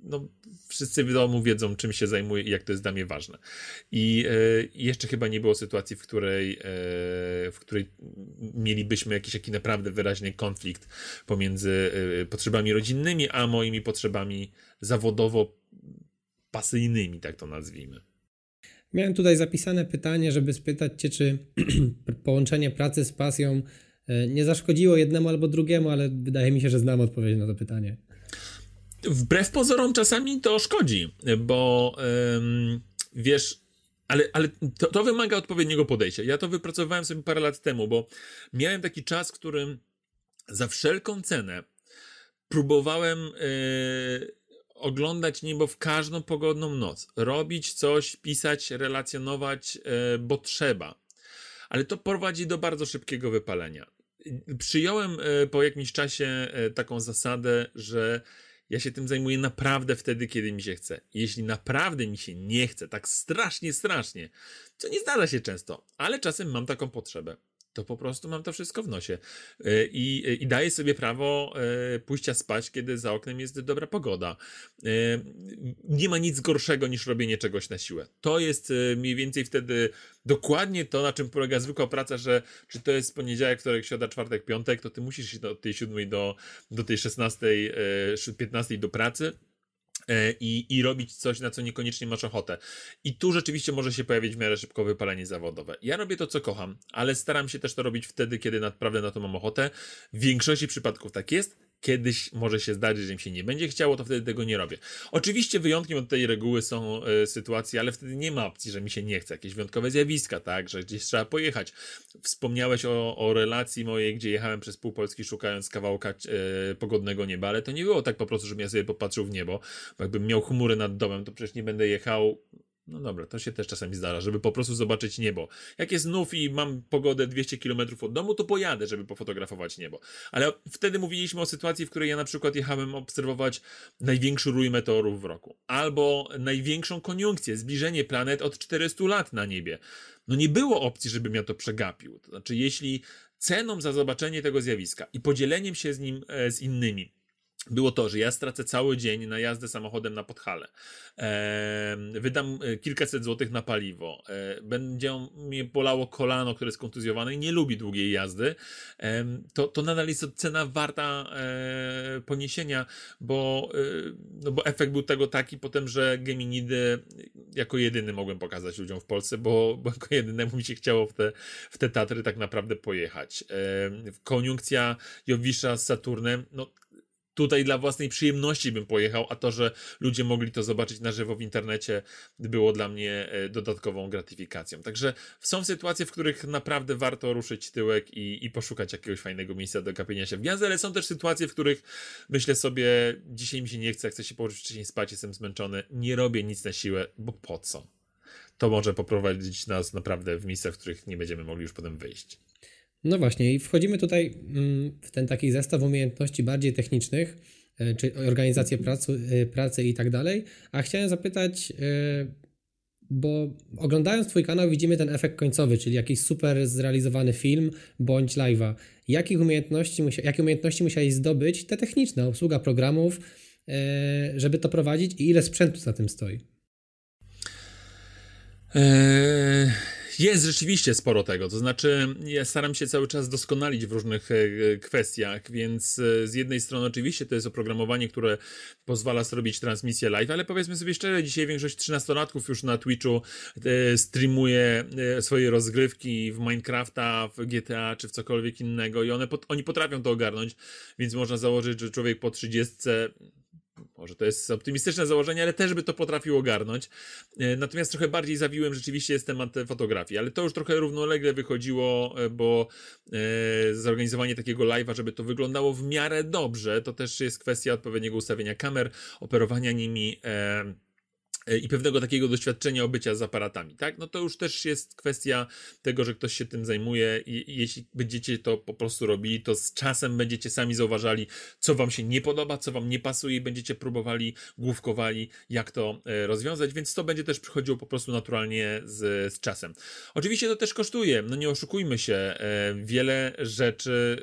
no, wszyscy w domu wiedzą, czym się zajmuję i jak to jest dla mnie ważne. I e, jeszcze chyba nie było sytuacji, w której, e, w której mielibyśmy jakiś taki naprawdę wyraźny konflikt pomiędzy e, potrzebami rodzinnymi, a moimi potrzebami zawodowo-pasyjnymi, tak to nazwijmy. Miałem tutaj zapisane pytanie, żeby spytać Cię, czy połączenie pracy z pasją nie zaszkodziło jednemu albo drugiemu, ale wydaje mi się, że znam odpowiedź na to pytanie wbrew pozorom czasami to szkodzi, bo ym, wiesz, ale, ale to, to, wymaga odpowiedniego podejścia. Ja to wypracowałem sobie parę lat temu, bo miałem taki czas, w którym za wszelką cenę próbowałem yy, oglądać niebo w każdą pogodną noc, robić coś, pisać, relacjonować, yy, bo trzeba. Ale to prowadzi do bardzo szybkiego wypalenia. Przyjąłem yy, po jakimś czasie taką zasadę, że ja się tym zajmuję naprawdę wtedy, kiedy mi się chce. Jeśli naprawdę mi się nie chce, tak strasznie, strasznie, co nie zdarza się często, ale czasem mam taką potrzebę, to po prostu mam to wszystko w nosie. E, I, i daję sobie prawo e, pójścia spać, kiedy za oknem jest dobra pogoda. E, nie ma nic gorszego niż robienie czegoś na siłę. To jest mniej więcej wtedy dokładnie to, na czym polega zwykła praca, że czy to jest poniedziałek, wtorek, środa, czwartek, piątek, to ty musisz iść od tej siódmej do, do tej szesnastej, piętnastej do pracy i, i robić coś, na co niekoniecznie masz ochotę. I tu rzeczywiście może się pojawić w miarę szybko wypalenie zawodowe. Ja robię to, co kocham, ale staram się też to robić wtedy, kiedy naprawdę na to mam ochotę. W większości przypadków tak jest kiedyś może się zdarzyć, że im się nie będzie chciało, to wtedy tego nie robię. Oczywiście wyjątkiem od tej reguły są y, sytuacje, ale wtedy nie ma opcji, że mi się nie chce. Jakieś wyjątkowe zjawiska, tak, że gdzieś trzeba pojechać. Wspomniałeś o, o relacji mojej, gdzie jechałem przez pół Polski szukając kawałka y, pogodnego nieba, ale to nie było tak po prostu, żebym ja sobie popatrzył w niebo, bo jakbym miał chmury nad domem, to przecież nie będę jechał no dobra, to się też czasami zdarza, żeby po prostu zobaczyć niebo. Jak jest znów i mam pogodę 200 km od domu, to pojadę, żeby pofotografować niebo. Ale wtedy mówiliśmy o sytuacji, w której ja na przykład jechałem obserwować największy rój meteorów w roku. Albo największą koniunkcję, zbliżenie planet od 400 lat na niebie. No nie było opcji, żebym ja to przegapił. To znaczy, jeśli ceną za zobaczenie tego zjawiska i podzieleniem się z nim e, z innymi było to, że ja stracę cały dzień na jazdę samochodem na Podhale. E, wydam kilkaset złotych na paliwo. E, będzie mnie bolało kolano, które jest kontuzjowane i nie lubi długiej jazdy. E, to, to nadal jest cena warta e, poniesienia, bo, e, no bo efekt był tego taki potem, że Geminidy jako jedyny mogłem pokazać ludziom w Polsce, bo, bo jako jedynemu mi się chciało w te, w te Tatry tak naprawdę pojechać. Koniunkcja Jowisza z Saturnem, no tutaj dla własnej przyjemności bym pojechał, a to, że ludzie mogli to zobaczyć na żywo w internecie, było dla mnie e, dodatkową gratyfikacją. Także są sytuacje, w których naprawdę warto ruszyć tyłek i, i poszukać jakiegoś fajnego miejsca do kapienia się w gwiazdy, ale są też sytuacje, w których myślę sobie, dzisiaj mi się nie chce, chcę się położyć wcześniej spać, jestem zmęczony, nie robię nic na siłę, bo po co? To może poprowadzić nas naprawdę w miejsca, w których nie będziemy mogli już potem wyjść. No właśnie, i wchodzimy tutaj mm, w ten taki zestaw umiejętności bardziej technicznych, e, czy organizację pracy, e, pracy i tak dalej. A chciałem zapytać, e, bo oglądając Twój kanał widzimy ten efekt końcowy, czyli jakiś super zrealizowany film bądź live'a. Jakich umiejętności, jakie umiejętności musiałeś zdobyć, te techniczne, obsługa programów, żeby to prowadzić i ile sprzętu za tym stoi? Jest rzeczywiście sporo tego, to znaczy ja staram się cały czas doskonalić w różnych e, kwestiach, więc e, z jednej strony oczywiście to jest oprogramowanie, które pozwala zrobić transmisję live, ale powiedzmy sobie szczerze, dzisiaj większość 13-latków już na Twitchu e, streamuje swoje rozgrywki w Minecrafta, w GTA czy w cokolwiek innego i one, oni potrafią to ogarnąć, więc można założyć, że człowiek po 30 może to jest optymistyczne założenie, ale też by to potrafił ogarnąć. E, natomiast trochę bardziej zawiłem rzeczywiście jest temat fotografii, ale to już trochę równolegle wychodziło, e, bo e, zorganizowanie takiego live'a, żeby to wyglądało w miarę dobrze, to też jest kwestia odpowiedniego ustawienia kamer, operowania nimi E, i pewnego takiego doświadczenia obycia z aparatami, tak? No to już też jest kwestia tego, że ktoś się tym zajmuje i jeśli będziecie to po prostu robili, to z czasem będziecie sami zauważali, co wam się nie podoba, co wam nie pasuje i będziecie próbowali, główkowali, jak to e, rozwiązać, więc to będzie też przychodziło po prostu naturalnie z, z czasem. Oczywiście to też kosztuje, no nie oszukujmy się, e, wiele rzeczy,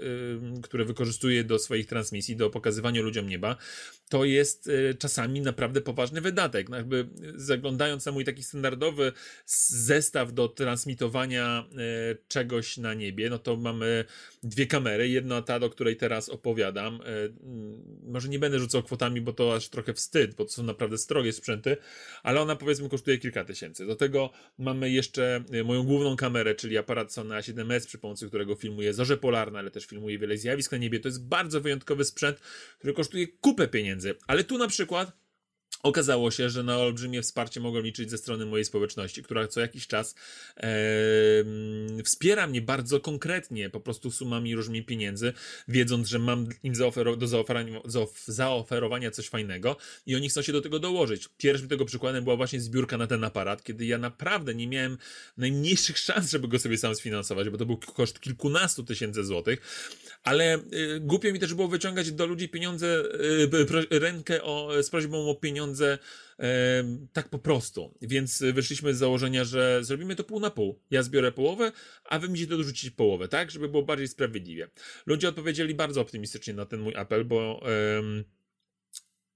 które wykorzystuję do swoich transmisji, do pokazywania ludziom nieba, to jest czasami naprawdę poważny wydatek, no jakby zaglądając na mój taki standardowy zestaw do transmitowania e, czegoś na niebie, no to mamy dwie kamery. Jedna ta, do której teraz opowiadam. E, może nie będę rzucał kwotami, bo to aż trochę wstyd, bo to są naprawdę strogie sprzęty, ale ona powiedzmy kosztuje kilka tysięcy. Do tego mamy jeszcze e, moją główną kamerę, czyli aparat Sony A7S, przy pomocy którego filmuję zorze polarne, ale też filmuję wiele zjawisk na niebie. To jest bardzo wyjątkowy sprzęt, który kosztuje kupę pieniędzy. Ale tu na przykład Okazało się, że na olbrzymie wsparcie mogłem liczyć ze strony mojej społeczności, która co jakiś czas e, wspiera mnie bardzo konkretnie, po prostu sumami różnymi pieniędzy, wiedząc, że mam im do zaoferowania, zaoferowania coś fajnego i oni chcą się do tego dołożyć. Pierwszym tego przykładem była właśnie zbiórka na ten aparat, kiedy ja naprawdę nie miałem najmniejszych szans, żeby go sobie sam sfinansować, bo to był koszt kilkunastu tysięcy złotych, ale y, głupio mi też było wyciągać do ludzi pieniądze, y, rękę o, z prośbą o pieniądze y, tak po prostu. Więc wyszliśmy z założenia, że zrobimy to pół na pół. Ja zbiorę połowę, a wy to dorzucić połowę, tak? Żeby było bardziej sprawiedliwie. Ludzie odpowiedzieli bardzo optymistycznie na ten mój apel, bo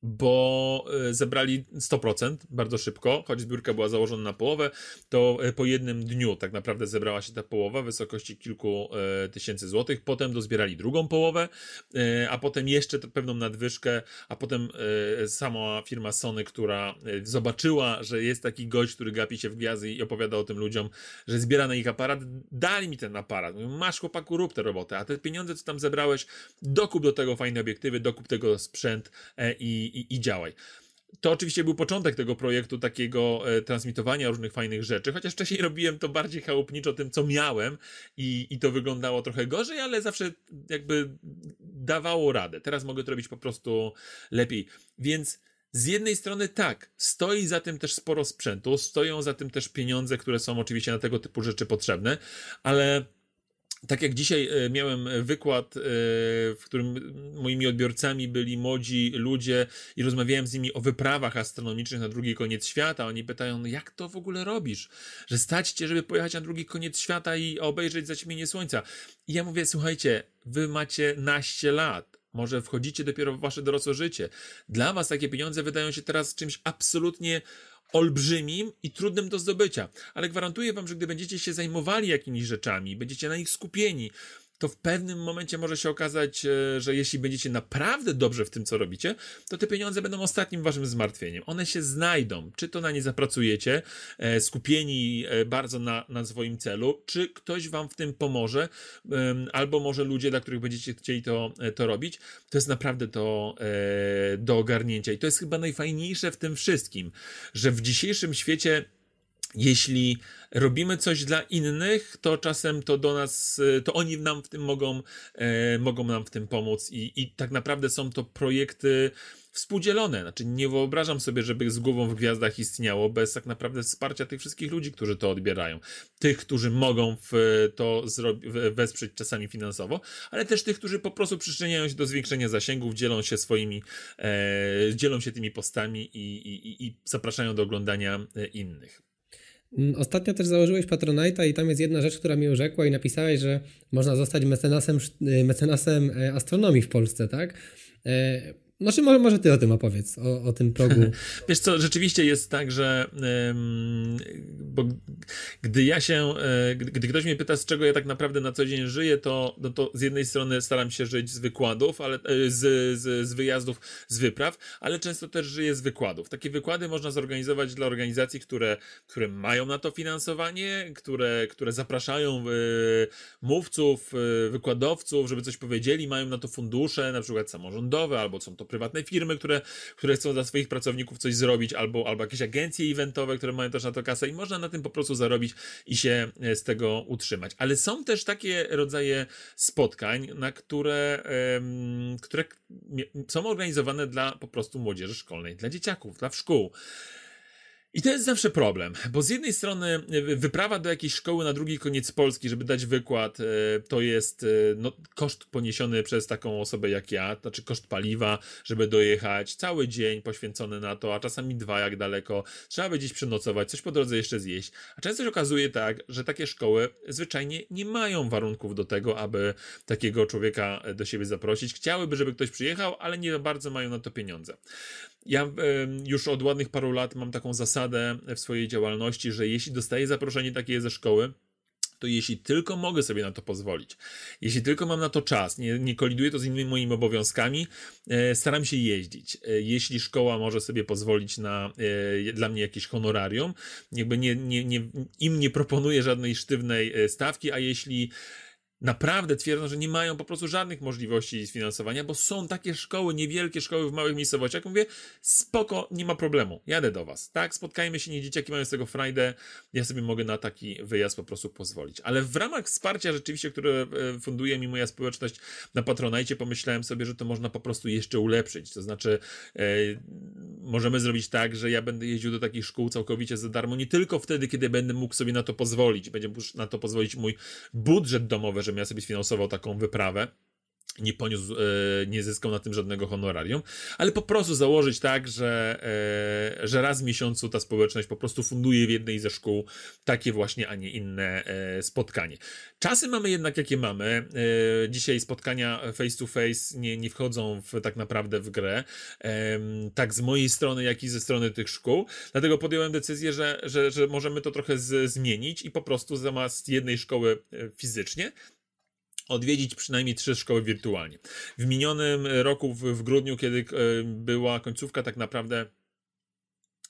bo e, zebrali 100% bardzo szybko, choć zbiórka była założona na połowę, to e, po jednym dniu tak naprawdę zebrała się ta połowa w wysokości kilku e, tysięcy złotych, potem dozbierali drugą połowę, a potem jeszcze pewną nadwyżkę, a potem sama firma Sony, która zobaczyła, że jest taki gość, który gapi się w gwiazdy i opowiada o tym ludziom, że zbiera na ich aparat, dali mi ten aparat, masz chłopaku, rób tę robotę, a te pieniądze, co tam zebrałeś, dokup do tego fajne obiektywy, dokup tego sprzęt i i, i, działaj. To oczywiście był początek tego projektu, takiego e, transmitowania różnych fajnych rzeczy, chociaż wcześniej robiłem to bardziej chałupniczo tym, co miałem i, i to wyglądało trochę gorzej, ale zawsze jakby dawało radę. Teraz mogę to robić po prostu lepiej. Więc z jednej strony tak, stoi za tym też sporo sprzętu, stoją za tym też pieniądze, które są oczywiście na tego typu rzeczy potrzebne, ale tak jak dzisiaj e, miałem wykład, e, w którym moimi odbiorcami byli młodzi ludzie i rozmawiałem z nimi o wyprawach astronomicznych na drugi koniec świata. Oni pytają, no jak to w ogóle robisz? Że stać cię, żeby pojechać na drugi koniec świata i obejrzeć zaćmienie słońca. I ja mówię, słuchajcie, wy macie naście lat. Może wchodzicie dopiero w wasze dorosłe życie. Dla was takie pieniądze wydają się teraz czymś absolutnie olbrzymim i trudnym do zdobycia. Ale gwarantuję wam, że gdy będziecie się zajmowali jakimiś rzeczami, będziecie na nich skupieni, to w pewnym momencie może się okazać, e, że jeśli będziecie naprawdę dobrze w tym, co robicie, to te pieniądze będą ostatnim waszym zmartwieniem. One się znajdą. Czy to na nie zapracujecie, e, skupieni e, bardzo na, na swoim celu, czy ktoś wam w tym pomoże, albo może ludzie, dla których będziecie chcieli to, to robić. To jest naprawdę do ogarnięcia. I to jest chyba najfajniejsze w tym wszystkim, że w dzisiejszym świecie jeśli robimy coś dla innych, to czasem to do nas, to oni nam w tym mogą, e, mogą nam w tym pomóc i, i tak naprawdę są to projekty współdzielone. Znaczy, nie wyobrażam sobie, żeby z głową w gwiazdach istniało bez tak naprawdę wsparcia tych wszystkich ludzi, którzy to odbierają. Tych, którzy mogą to wesprzeć czasami finansowo, ale też tych, którzy po prostu przyczyniają się do zwiększenia zasięgów, dzielą się swoimi, e, dzielą się tymi postami i, i, i zapraszają do oglądania e, innych. Mm, ostatnio też założyłeś Patronite'a i tam jest jedna rzecz, która mi urzekła i napisałeś, że można zostać mecenasem, y, mecenasem e, astronomii w Polsce, tak? Znaczy, może, może ty o tym opowiedz, o, o tym progu. Wiesz co, rzeczywiście jest tak, że ym, bo gdy ja się, y, gdy ktoś mnie pyta, z czego ja tak naprawdę na co dzień żyję, to, no to z jednej strony staram się żyć z wykładów, ale y, z, z, z wyjazdów, z wypraw, ale często też żyję z wykładów. Takie wykłady można zorganizować dla organizacji, które, które mają na to finansowanie, które, które zapraszają y, mówców, wykładowców, żeby coś powiedzieli, mają na to fundusze, na przykład samorządowe, albo są to prywatne firmy, które, które chcą dla swoich pracowników coś zrobić, albo, albo jakieś agencje eventowe, które mają też na to kasę i można na tym po prostu zarobić i się e, z tego utrzymać. Ale są też takie rodzaje spotkań, na które, które są organizowane dla po prostu młodzieży szkolnej, dla dzieciaków, dla szkół. I to jest zawsze problem, bo z jednej strony e, wyprawa do jakiejś szkoły na drugi koniec Polski, żeby dać wykład, e, to jest e, no, koszt poniesiony przez taką osobę jak ja, to znaczy koszt paliwa, żeby dojechać, cały dzień poświęcony na to, a czasami dwa jak daleko, trzeba by gdzieś przenocować, coś po drodze jeszcze zjeść. A często się okazuje tak, że takie szkoły zwyczajnie nie mają warunków do tego, aby takiego człowieka do siebie zaprosić. Chciałyby, żeby ktoś przyjechał, ale nie bardzo mają na to pieniądze. Ja już od ładnych paru lat mam taką zasadę w swojej działalności, że jeśli dostaję zaproszenie takie ze szkoły, to jeśli tylko mogę sobie na to pozwolić, jeśli tylko mam na to czas, nie, nie koliduje to z innymi moimi obowiązkami, e, staram się jeździć. E, jeśli szkoła może sobie pozwolić na e, dla mnie jakieś honorarium, jakby nie, nie, nie, im nie proponuję żadnej sztywnej e, stawki, a jeśli naprawdę twierdzą, że nie mają po prostu żadnych możliwości sfinansowania, bo są takie szkoły, niewielkie szkoły w małych miejscowościach. Mówię, spoko, nie ma problemu, jadę do was, tak? Spotkajmy się, nie dzieciaki mają z tego frajdę, ja sobie mogę na taki wyjazd po prostu pozwolić. Ale w ramach wsparcia rzeczywiście, które e, funduje mi moja społeczność na Patronajcie, pomyślałem sobie, że to można po prostu jeszcze ulepszyć. To znaczy, e, możemy zrobić tak, że ja będę jeździł do takich szkół całkowicie za darmo, nie tylko wtedy, kiedy będę mógł sobie na to pozwolić, będzie mógł na to pozwolić mój budżet domowy, żebym ja sobie sfinansował taką wyprawę nie poniósł, e, nie zyskał na tym żadnego honorarium, ale po prostu założyć tak, że, e, że raz w miesiącu ta społeczność po prostu funduje w jednej ze szkół takie właśnie, a nie inne e, spotkanie. Czasy mamy jednak jakie mamy. Dzisiaj spotkania face to face nie, nie wchodzą w, tak naprawdę w grę, tak z mojej strony, jak i ze strony tych szkół, dlatego podjąłem decyzję, że, że, że możemy to trochę z, zmienić i po prostu zamiast jednej szkoły fizycznie, odwiedzić przynajmniej trzy szkoły wirtualnie. W minionym roku, w, w grudniu, kiedy e, była końcówka tak naprawdę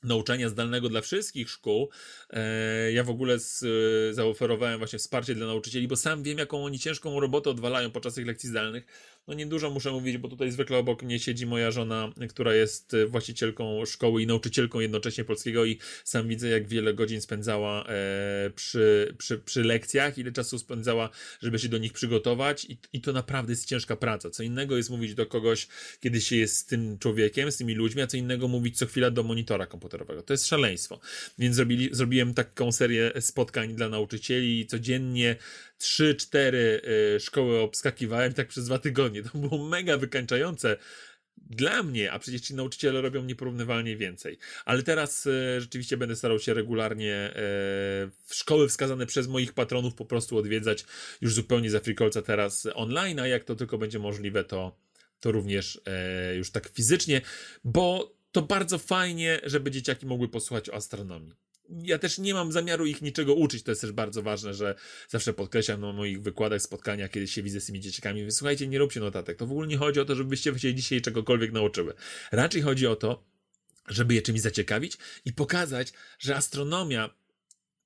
nauczania zdalnego dla wszystkich szkół. E, ja w ogóle z, zaoferowałem właśnie wsparcie dla nauczycieli, bo sam wiem, jaką oni ciężką robotę odwalają podczas tych lekcji zdalnych no niedużo muszę mówić, bo tutaj zwykle obok mnie siedzi moja żona, która jest e, właścicielką szkoły i nauczycielką jednocześnie polskiego i sam widzę, jak wiele godzin spędzała e, przy, przy, przy lekcjach, ile czasu spędzała, żeby się do nich przygotować i, i to naprawdę jest ciężka praca. Co innego jest mówić do kogoś, kiedy się jest z tym człowiekiem, z tymi ludźmi, a co innego mówić co chwila do monitora komputerowego. To jest szaleństwo. Więc zrobili, zrobiłem taką serię spotkań dla nauczycieli codziennie trzy, cztery y, szkoły obskakiwałem tak przez dwa tygodnie. To było mega wykańczające dla mnie, a przecież ci nauczyciele robią nieporównywalnie więcej. Ale teraz e, rzeczywiście będę starał się regularnie e, szkoły wskazane przez moich patronów po prostu odwiedzać już zupełnie z Afrikolca teraz online, a jak to tylko będzie możliwe, to, to również już tak fizycznie, bo to bardzo fajnie, żeby dzieciaki mogły posłuchać o astronomii ja też nie mam zamiaru ich niczego uczyć, to jest też bardzo ważne, że zawsze podkreślam na moich wykładach, spotkaniach, kiedy się widzę z tymi dzieciakami, słuchajcie, nie róbcie notatek, to w ogóle nie chodzi o to, żebyście się dzisiaj czegokolwiek nauczyły. Raczej chodzi o to, żeby je czymś zaciekawić i pokazać, że astronomia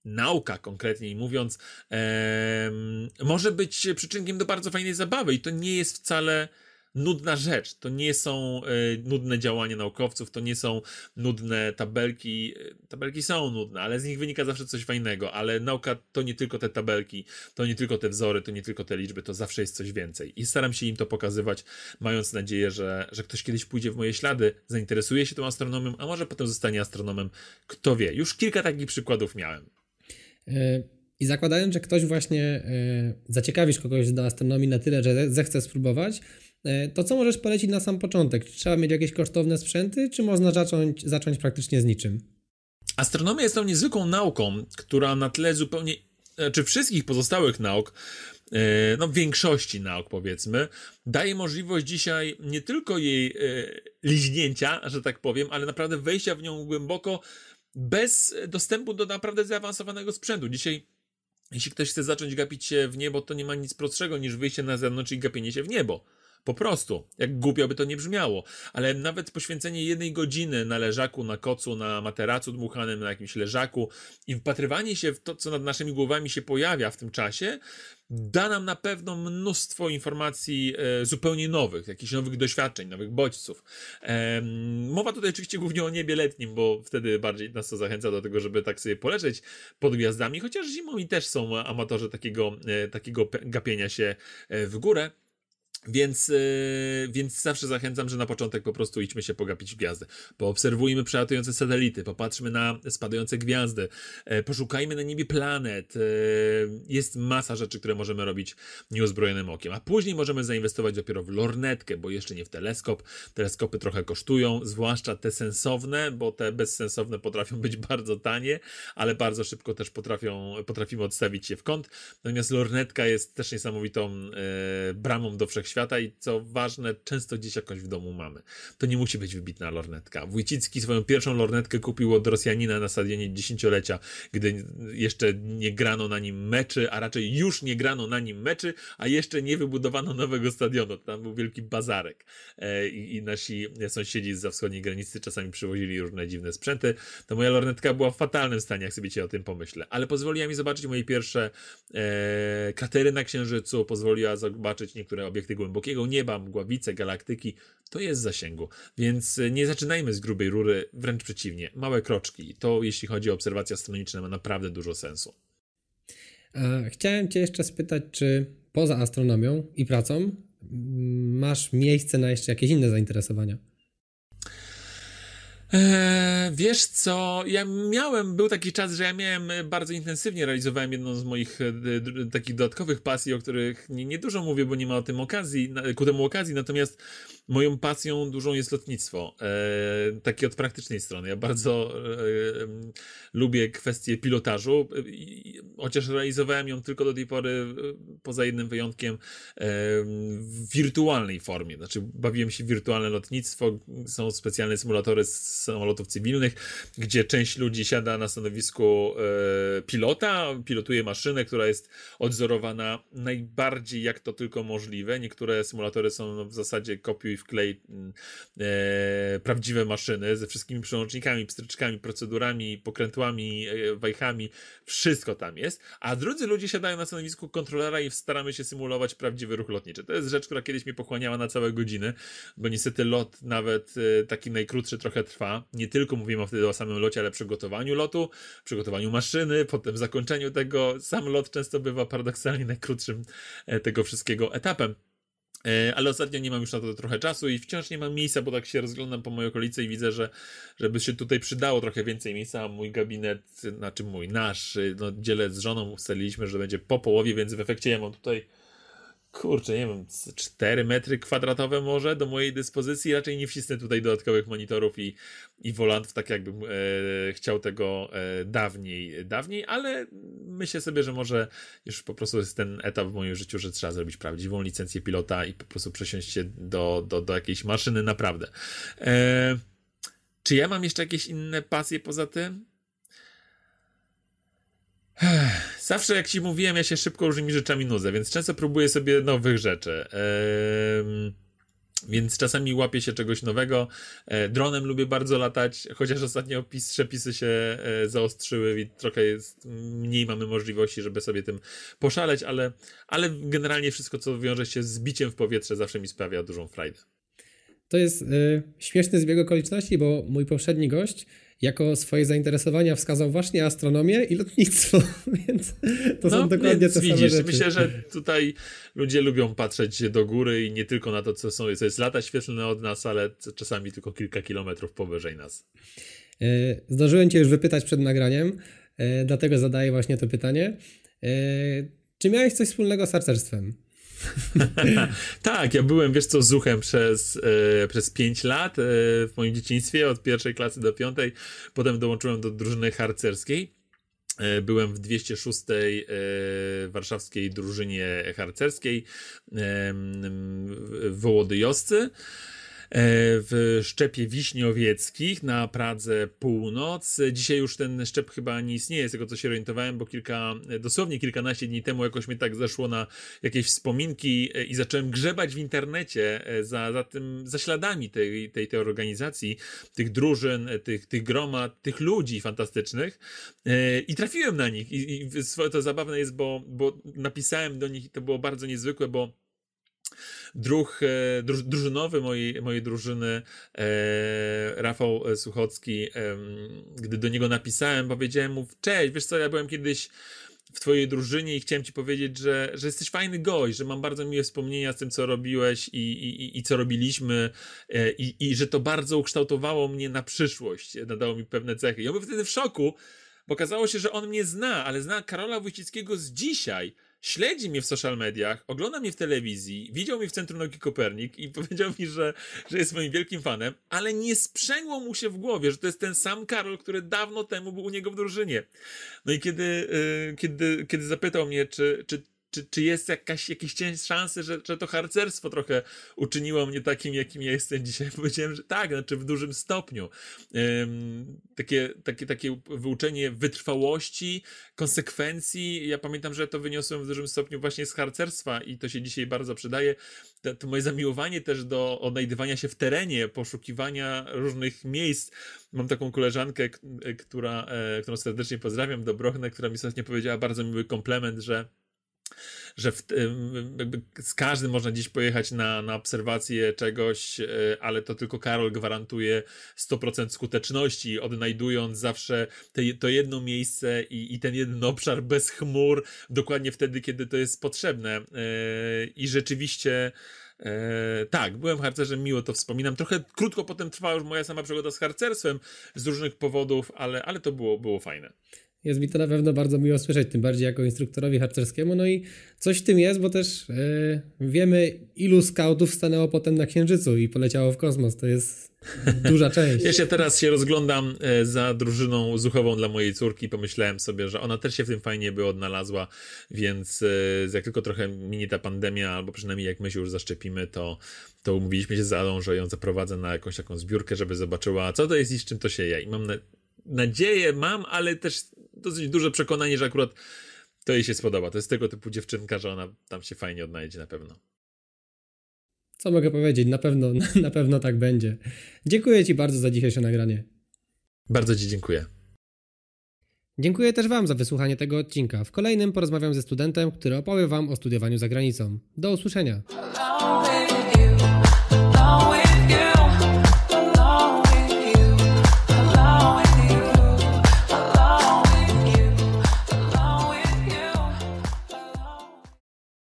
nauka konkretniej mówiąc, może być przyczynkiem do bardzo fajnej zabawy. I to nie jest wcale nudna rzecz. To nie są y, nudne działania naukowców, to nie są nudne tabelki. E, tabelki są nudne, ale z nich wynika zawsze coś fajnego. Ale nauka to nie tylko te tabelki, to nie tylko te wzory, to nie tylko te liczby, to zawsze jest coś więcej. I staram się im to pokazywać, mając nadzieję, że, że ktoś kiedyś pójdzie w moje ślady, zainteresuje się tą astronomią, a może potem zostanie astronomem. Kto wie. Już kilka takich przykładów miałem. I zakładając, że ktoś właśnie zaciekawisz kogoś do astronomii na tyle, że zechce spróbować, E, to co możesz polecić na sam początek? Czy trzeba mieć jakieś kosztowne sprzęty, czy można zacząć, zacząć praktycznie z niczym? Astronomia jest tą niezwykłą nauką, która na tle zupełnie, e, czy wszystkich pozostałych nauk, e, no większości nauk powiedzmy, daje możliwość dzisiaj nie tylko jej liźnięcia, że tak powiem, ale naprawdę wejścia w nią głęboko, bez dostępu do naprawdę zaawansowanego sprzętu. Dzisiaj jeśli ktoś chce zacząć gapić się w niebo, to nie ma nic prostszego niż wyjście na zewnątrz i gapienie się w niebo. Po prostu. Jak głupio by to nie brzmiało. Ale nawet poświęcenie jednej godziny na leżaku, na kocu, na materacu dmuchanym, na jakimś leżaku i wpatrywanie się w to, co nad naszymi głowami się pojawia w tym czasie, da nam na pewno mnóstwo informacji e, zupełnie nowych, jakichś nowych doświadczeń, nowych bodźców. Mowa tutaj oczywiście głównie o niebie letnim, bo wtedy bardziej nas to zachęca do tego, żeby tak sobie poleżeć pod gwiazdami, chociaż zimą i też są amatorzy takiego, e, takiego gapienia się e, w górę. Więc, yy, więc zawsze zachęcam, że na początek po prostu idźmy się pogapić w gwiazdy. Poobserwujmy przelatujące satelity, popatrzmy na spadające gwiazdy, yy, poszukajmy na niebie planet. Yy, jest masa rzeczy, które możemy robić nieuzbrojonym okiem. A później możemy zainwestować dopiero w lornetkę, bo jeszcze nie w teleskop. Teleskopy trochę kosztują, zwłaszcza te sensowne, bo te bezsensowne potrafią być bardzo tanie, ale bardzo szybko też potrafią, potrafimy odstawić je w kąt. Natomiast lornetka jest też niesamowitą bramą do wszechświata świata i co ważne, często gdzieś jakąś w domu mamy. To nie musi być wybitna lornetka. Wójcicki swoją pierwszą lornetkę kupił od Rosjanina na stadionie dziesięciolecia, gdy jeszcze nie grano na nim meczy, a raczej już nie grano na nim meczy, a jeszcze nie wybudowano nowego stadionu. Tam był wielki bazarek e, i, i nasi sąsiedzi z wschodniej granicy czasami przywozili różne dziwne sprzęty. To moja lornetka była w fatalnym stanie, jak sobie cię o tym pomyślę. Ale pozwoliła mi zobaczyć moje pierwsze e, kratery na Księżycu, pozwoliła zobaczyć niektóre obiekty głębokiego nieba, mgławice, galaktyki, to jest zasięgu. Więc e, nie zaczynajmy z grubej rury, wręcz przeciwnie. Małe kroczki. To, jeśli chodzi o obserwacje astronomiczne, ma naprawdę dużo sensu. Chciałem Cię jeszcze spytać, czy poza astronomią i pracą masz miejsce na jeszcze jakieś inne zainteresowania? Eee, wiesz co, ja miałem, był taki czas, że ja miałem, e, bardzo intensywnie realizowałem jedną z moich e, takich dodatkowych pasji, o których nie, nie dużo mówię, bo nie ma o tym okazji, ku temu okazji, natomiast moją pasją dużą jest lotnictwo. E, takie od praktycznej strony. Ja bardzo e, e, lubię kwestię pilotażu, chociaż realizowałem ją tylko do tej pory, e, poza jednym wyjątkiem, w wirtualnej formie. Znaczy, bawiłem się w wirtualne lotnictwo. Są specjalne symulatory z samolotów cywilnych, gdzie część ludzi siada na stanowisku e, pilota, pilotuje maszynę, która jest odzorowana najbardziej jak to tylko możliwe. Niektóre symulatory są w zasadzie kopiuj wklej mm, e, prawdziwe maszyny ze wszystkimi przełącznikami, pstryczkami, procedurami, pokrętłami, e, wajchami. Wszystko tam jest. A drudzy ludzie siadają na stanowisku kontrolera i staramy się symulować prawdziwy ruch lotniczy. To jest rzecz, która kiedyś mnie pochłaniała na całe godziny, bo niestety lot nawet taki najkrótszy trochę trwa. Nie tylko mówimy wtedy o samym locie, ale przygotowaniu lotu, przygotowaniu maszyny, potem zakończeniu tego. Sam lot często bywa paradoksalnie najkrótszym e, tego wszystkiego etapem. E, ale ostatnio nie mam już na to trochę czasu i wciąż nie mam miejsca, bo tak się rozglądam po mojej okolicy i widzę, że żeby się tutaj przydało trochę więcej miejsca. Mój gabinet, znaczy mój, nasz, no dzielę z żoną, ustaliliśmy, że będzie po połowie, więc w efekcie ja mam tutaj kurczę, nie wiem, 4 metry kwadratowe może do mojej dyspozycji. Raczej nie wcisnę tutaj dodatkowych monitorów i, i volantów, tak jakbym e, chciał tego e, dawniej, dawniej, ale myślę sobie, że może już po prostu jest ten etap w moim życiu, że trzeba zrobić prawdziwą licencję pilota i po prostu przesiąść się do, do, do jakiejś maszyny naprawdę. E, czy ja mam jeszcze jakieś inne pasje poza tym? Zawsze jak ci mówiłem, ja się szybko różnymi rzeczami nudzę, więc często próbuję sobie nowych rzeczy. Ehm, więc czasami łapię się czegoś nowego. E, dronem lubię bardzo latać, chociaż ostatnio opis, przepisy się e, zaostrzyły i trochę jest, mniej mamy możliwości, żeby sobie tym poszaleć, ale, ale generalnie wszystko, co wiąże się z biciem w powietrze, zawsze mi sprawia dużą frajdę. To jest y, śmieszny zbieg okoliczności, bo mój poprzedni gość jako swoje zainteresowania wskazał właśnie astronomię i lotnictwo, więc to no, są dokładnie te widzisz, same rzeczy. Myślę, że tutaj ludzie lubią patrzeć do góry i nie tylko na to, co, są, co jest lata świetlne od nas, ale czasami tylko kilka kilometrów powyżej nas. E, zdążyłem Cię już wypytać przed nagraniem, e, dlatego zadaję właśnie to pytanie. E, czy miałeś coś wspólnego z harcerstwem? tak, ja byłem, wiesz co, zuchem przez, e, przez 5 lat e, w moim dzieciństwie, od pierwszej klasy do piątej. Potem dołączyłem do drużyny harcerskiej. E, byłem w 206 e, warszawskiej drużynie harcerskiej w Wołodyjowscy. E, w szczepie wiśniowieckich na Pradze Północ. Dzisiaj już ten szczep chyba nie istnieje, z tego co się orientowałem, bo kilka, dosłownie kilkanaście dni temu jakoś mnie tak zeszło na jakieś wspominki e, i zacząłem grzebać w internecie e, za, za tym, za śladami tej, tej, tej organizacji, tych drużyn, tych, tych gromad, tych ludzi fantastycznych i trafiłem na nich i, i to zabawne jest, bo, bo napisałem do nich to było bardzo niezwykłe, bo druh, e, druż, drużynowy mojej, mojej drużyny, e, Rafał Suchocki, e, gdy do niego napisałem, powiedziałem mu, cześć, wiesz co, ja byłem kiedyś w twojej drużynie i chciałem ci powiedzieć, że, że jesteś fajny gość, że mam bardzo miłe wspomnienia z tym, co robiłeś i, i, i co robiliśmy e, i, i że to bardzo ukształtowało mnie na przyszłość, nadało mi pewne cechy. Ja byłem wtedy w szoku, bo okazało się, że on mnie zna, ale zna Karola Wójcickiego z dzisiaj, śledzi mnie w social mediach, ogląda mnie w telewizji, widział mnie w Centrum Nauki Kopernik i powiedział mi, że, że jest moim wielkim fanem, ale nie sprzęgło mu się w głowie, że to jest ten sam Karol, który dawno temu był u niego w drużynie. No i kiedy, yy, kiedy, kiedy zapytał mnie, czy, czy czy, czy jest jakaś, jakiś cień szansy, że, że to harcerstwo trochę uczyniło mnie takim, jakim ja jestem dzisiaj? Powiedziałem, że tak, znaczy w dużym stopniu. Um, takie, takie, takie wyuczenie wytrwałości, konsekwencji. Ja pamiętam, że to wyniosłem w dużym stopniu właśnie z harcerstwa i to się dzisiaj bardzo przydaje. To, to moje zamiłowanie też do odnajdywania się w terenie, poszukiwania różnych miejsc. Mam taką koleżankę, która, e, którą serdecznie pozdrawiam, Dobrochnę, która mi ostatnio powiedziała bardzo miły komplement, że że w, z każdym można gdzieś pojechać na, na obserwację czegoś, e, ale to tylko Karol gwarantuje 100% skuteczności, odnajdując zawsze te, to jedno miejsce i, i ten jeden obszar bez chmur, dokładnie wtedy, kiedy to jest potrzebne. E, I rzeczywiście. Tak, byłem harcerzem, miło to wspominam. Trochę krótko potem trwała już moja sama przygoda z harcerstwem z różnych powodów, ale, ale to było, było fajne. Jest mi to na pewno bardzo miło słyszeć, tym bardziej jako instruktorowi harcerskiemu. No i coś w tym jest, bo też yy, wiemy, ilu skautów stanęło potem na Księżycu i poleciało w kosmos. To jest duża część. Ja się teraz się rozglądam e, za drużyną zuchową dla mojej córki. Pomyślałem sobie, że ona też się w tym fajnie by odnalazła, więc e, jak tylko trochę minie ta pandemia, albo przynajmniej jak my się już zaszczepimy, to, to umówiliśmy się z Adą, że ją zaprowadzę na jakąś taką zbiórkę, żeby zobaczyła, co to jest i z czym to się je. I mam na nadzieję mam, ale też dosyć duże przekonanie, że akurat to jej się spodoba. To jest tego typu dziewczynka, że ona tam się fajnie odnajdzie na pewno. Co mogę powiedzieć? Na pewno, na pewno tak będzie. Dziękuję Ci bardzo za dzisiejsze nagranie. Bardzo Ci dziękuję. Dziękuję też Wam za wysłuchanie tego odcinka. W kolejnym porozmawiam ze studentem, który opowie Wam o studiowaniu za granicą. Do usłyszenia.